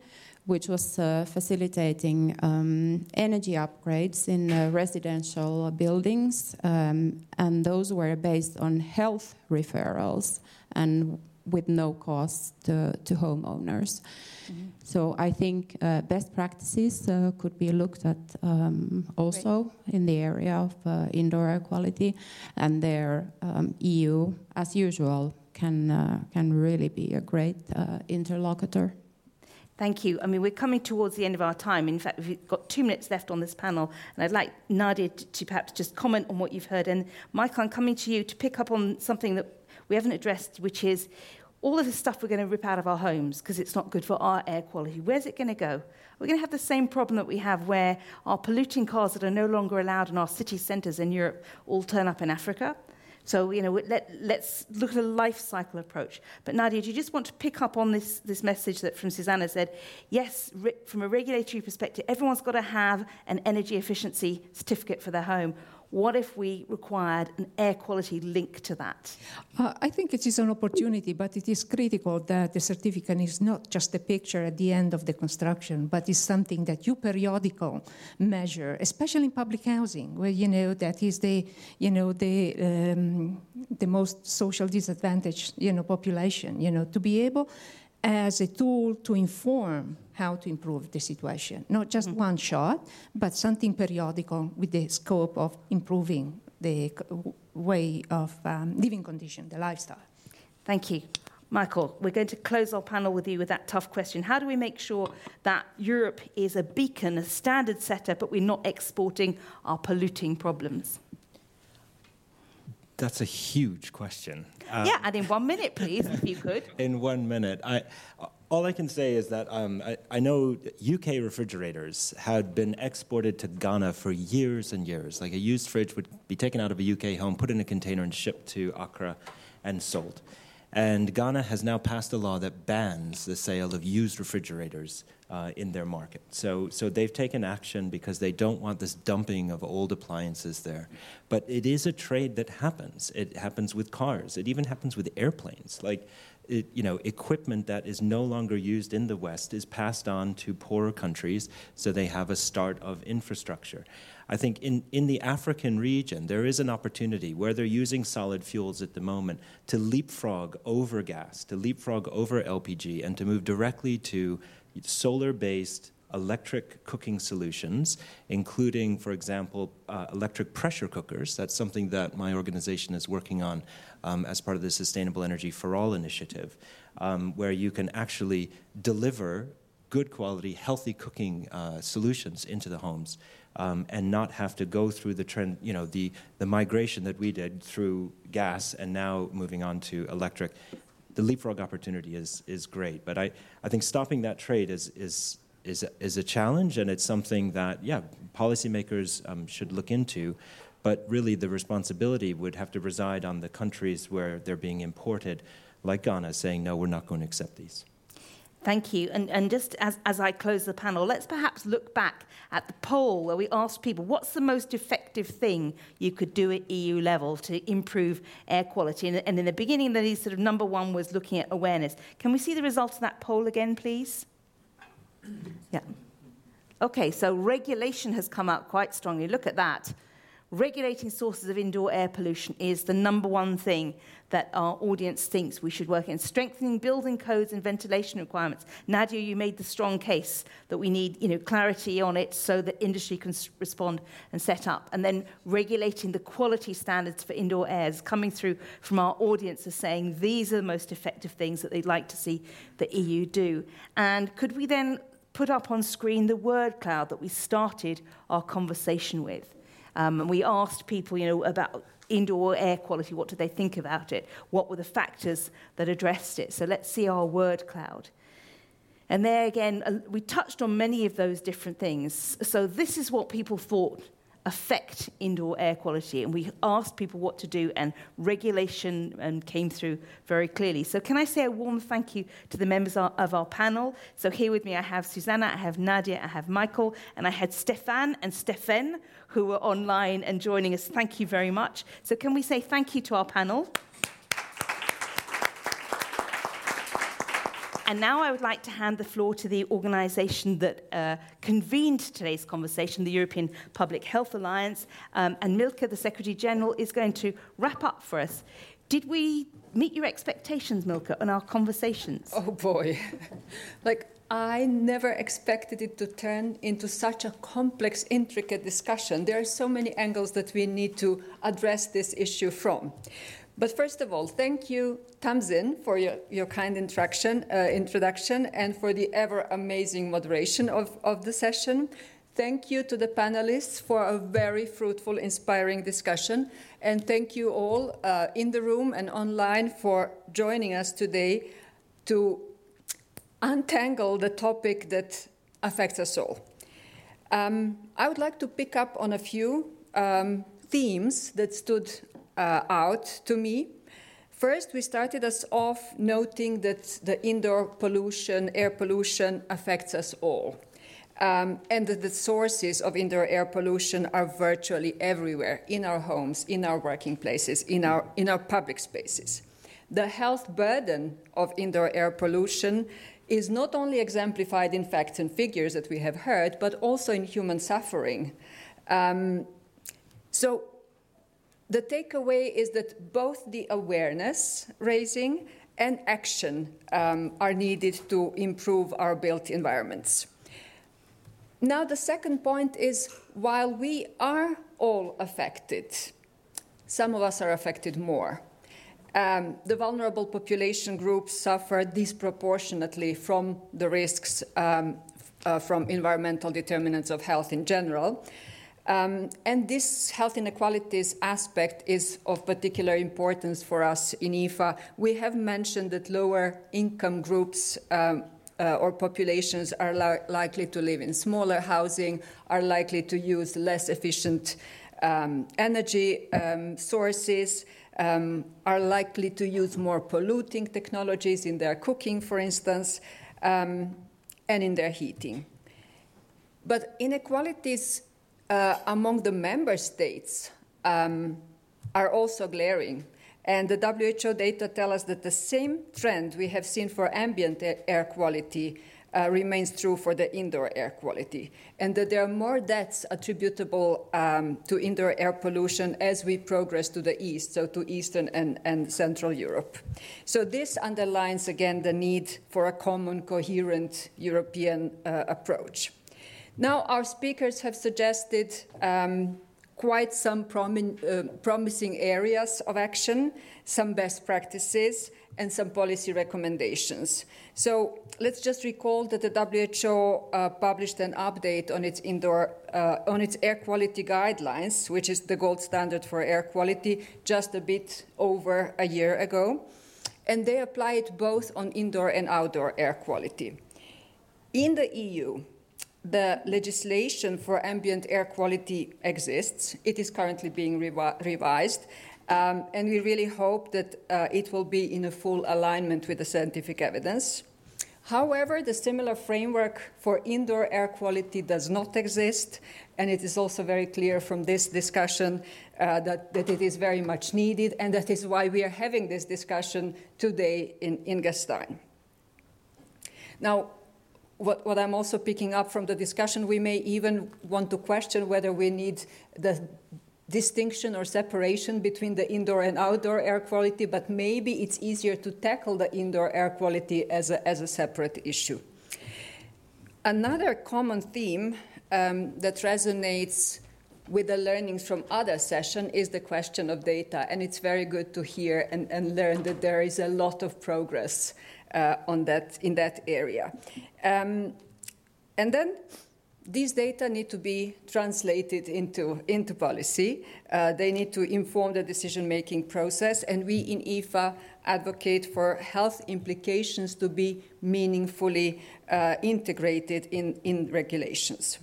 which was facilitating um, energy upgrades in residential buildings, um, and those were based on health referrals and with no cost to, to homeowners. Mm-hmm. So I think uh, best practices uh, could be looked at um, also Great. in the area of uh, indoor air quality, and there um, EU, as usual, can uh, can really be a great uh, interlocutor. Thank you. I mean, we're coming towards the end of our time. In fact, we've got two minutes left on this panel, and I'd like Nadia to, to perhaps just comment on what you've heard. And Michael, I'm coming to you to pick up on something that we haven't addressed, which is all of the stuff we're going to rip out of our homes because it's not good for our air quality. Where's it going to go? We're going to have the same problem that we have where our polluting cars that are no longer allowed in our city centres in Europe all turn up in Africa. So, you know, let, let's look at a life cycle approach. But Nadia, do you just want to pick up on this, this message that from Susanna said, yes, re- from a regulatory perspective, everyone's got to have an energy efficiency certificate for their home. What if we required an air quality link to that? Uh, I think it is an opportunity, but it is critical that the certificate is not just a picture at the end of the construction, but is something that you periodical measure, especially in public housing, where you know that is the you know the um, the most social disadvantaged you know population. You know to be able as a tool to inform how to improve the situation. Not just mm-hmm. one shot, but something periodical with the scope of improving the way of um, living condition, the lifestyle. Thank you. Michael, we're going to close our panel with you with that tough question. How do we make sure that Europe is a beacon, a standard setter, but we're not exporting our polluting problems? That's a huge question. Uh, yeah, and in one minute, please, if you could. In one minute. I, all I can say is that um, I, I, know UK refrigerators had been exported to Ghana for years and years. Like a used fridge would be taken out of a UK home, put in a container, and shipped to Accra and sold. And Ghana has now passed a law that bans the sale of used refrigerators uh, in their market. So, so they've taken action because they don't want this dumping of old appliances there. But it is a trade that happens. It happens with cars. It even happens with airplanes. Like, it, you know, equipment that is no longer used in the West is passed on to poorer countries, so they have a start of infrastructure. I think in, in the African region, there is an opportunity where they're using solid fuels at the moment to leapfrog over gas, to leapfrog over LPG, and to move directly to solar based electric cooking solutions, including, for example, uh, electric pressure cookers. That's something that my organization is working on um, as part of the Sustainable Energy for All initiative, um, where you can actually deliver good quality, healthy cooking uh, solutions into the homes um, and not have to go through the trend, you know, the, the migration that we did through gas and now moving on to electric. The leapfrog opportunity is, is great, but I, I think stopping that trade is, is, is, a, is a challenge, and it's something that, yeah, policymakers um, should look into. But really, the responsibility would have to reside on the countries where they're being imported, like Ghana, saying, no, we're not going to accept these. Thank you. And, and just as, as I close the panel, let's perhaps look back at the poll where we asked people what's the most effective thing you could do at EU level to improve air quality? And, and in the beginning, the sort of number one was looking at awareness. Can we see the results of that poll again, please? Yeah. Okay, so regulation has come out quite strongly. Look at that regulating sources of indoor air pollution is the number one thing that our audience thinks we should work in. Strengthening building codes and ventilation requirements. Nadia, you made the strong case that we need you know, clarity on it so that industry can respond and set up. And then regulating the quality standards for indoor airs coming through from our audience as saying these are the most effective things that they'd like to see the EU do. And could we then put up on screen the word cloud that we started our conversation with? Um, and we asked people, you know, about indoor air quality, what did they think about it? What were the factors that addressed it? So let's see our word cloud. And there again, uh, we touched on many of those different things. So this is what people thought affect indoor air quality. And we asked people what to do, and regulation um, came through very clearly. So, can I say a warm thank you to the members of our panel? So, here with me, I have Susanna, I have Nadia, I have Michael, and I had Stefan and Stefan who were online and joining us. Thank you very much. So, can we say thank you to our panel? And now I would like to hand the floor to the organisation that uh, convened today's conversation, the European Public Health Alliance. Um, and Milka, the Secretary General, is going to wrap up for us. Did we meet your expectations, Milka, on our conversations? Oh boy. like, I never expected it to turn into such a complex, intricate discussion. There are so many angles that we need to address this issue from. But first of all, thank you, Tamsin, for your, your kind introduction, uh, introduction and for the ever amazing moderation of, of the session. Thank you to the panelists for a very fruitful, inspiring discussion. And thank you all uh, in the room and online for joining us today to untangle the topic that affects us all. Um, I would like to pick up on a few um, themes that stood uh, out to me. First, we started us off noting that the indoor pollution, air pollution, affects us all. Um, and that the sources of indoor air pollution are virtually everywhere in our homes, in our working places, in our, in our public spaces. The health burden of indoor air pollution is not only exemplified in facts and figures that we have heard, but also in human suffering. Um, so, the takeaway is that both the awareness raising and action um, are needed to improve our built environments. Now, the second point is while we are all affected, some of us are affected more. um, the vulnerable population groups suffer disproportionately from the risks um, uh, from environmental determinants of health in general. Um, and this health inequalities aspect is of particular importance for us in EPHA. We have mentioned that lower income groups um, uh, or populations are li- likely to live in smaller housing, are likely to use less efficient um, energy um, sources, um, are likely to use more polluting technologies in their cooking, for instance, um, and in their heating. But inequalities uh, among the member states um, are also glaring. And the WHO data tell us that the same trend we have seen for ambient air quality uh, remains true for the indoor air quality, and that there are more deaths attributable um, to indoor air pollution as we progress to the east, so to Eastern and, and Central Europe. So, this underlines again the need for a common, coherent European uh, approach. Now, our speakers have suggested um, quite some promi- uh, promising areas of action, some best practices, and some policy recommendations. So let's just recall that the WHO uh, published an update on its indoor uh, on its air quality guidelines, which is the gold standard for air quality, just a bit over a year ago, and they apply it both on indoor and outdoor air quality. In the EU, the legislation for ambient air quality exists. It is currently being revi- revised, um, and we really hope that uh, it will be in a full alignment with the scientific evidence. However, the similar framework for indoor air quality does not exist, and it is also very clear from this discussion uh, that, that it is very much needed, and that is why we are having this discussion today in, in Gastein. Now, what, what, I'm also picking up from the discussion, we may even want to question whether we need the distinction or separation between the indoor and outdoor air quality, but maybe it's easier to tackle the indoor air quality as a, as a separate issue. Another common theme um, that resonates with the learnings from other sessions is the question of data, and it's very good to hear and, and learn that there is a lot of progress on that, in that area. Um, and then these data need to be translated into, into policy. Uh, they need to inform the decision making process, and we in EPHA advocate for health implications to be meaningfully uh, integrated in, in regulations.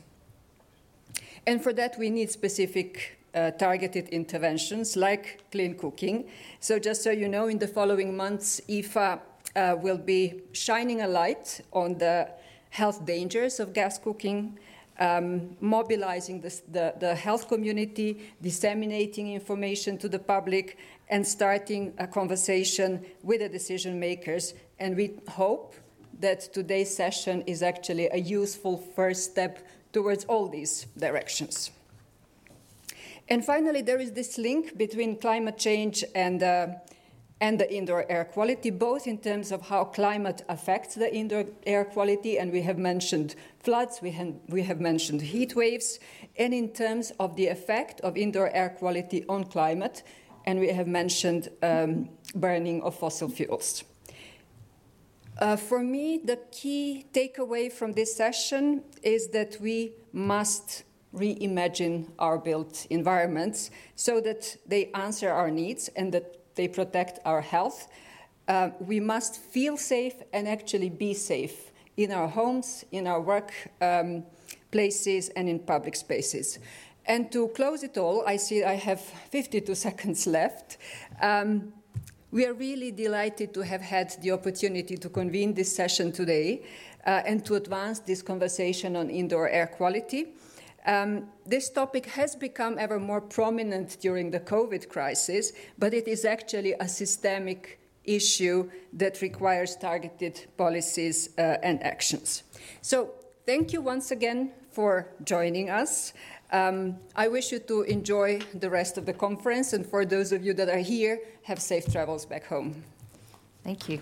And for that, we need specific uh, targeted interventions like clean cooking. So, just so you know, in the following months, EPHA uh, will be shining a light on the health dangers of gas cooking um, mobilizing the, the, the, health community, disseminating information to the public, and starting a conversation with the decision makers. And we hope that today's session is actually a useful first step towards all these directions. And finally, there is this link between climate change and uh, and the indoor air quality, both in terms of how climate affects the indoor air quality, and we have mentioned floods, we have, we have mentioned heat waves, and in terms of the effect of indoor air quality on climate, and we have mentioned um, burning of fossil fuels. Uh, for me, the key takeaway from this session is that we must reimagine our built environments so that they answer our needs and that they protect our health. Uh, we must feel safe and actually be safe in our homes, in our work um, places, and in public spaces. And to close it all, I see I have 52 seconds left. Um, we are really delighted to have had the opportunity to convene this session today uh, and to advance this conversation on indoor air quality. Um, this topic has become ever more prominent during the COVID crisis, but it is actually a systemic issue that requires targeted policies uh, and actions. So, thank you once again for joining us. Um, I wish you to enjoy the rest of the conference, and for those of you that are here, have safe travels back home. Thank you.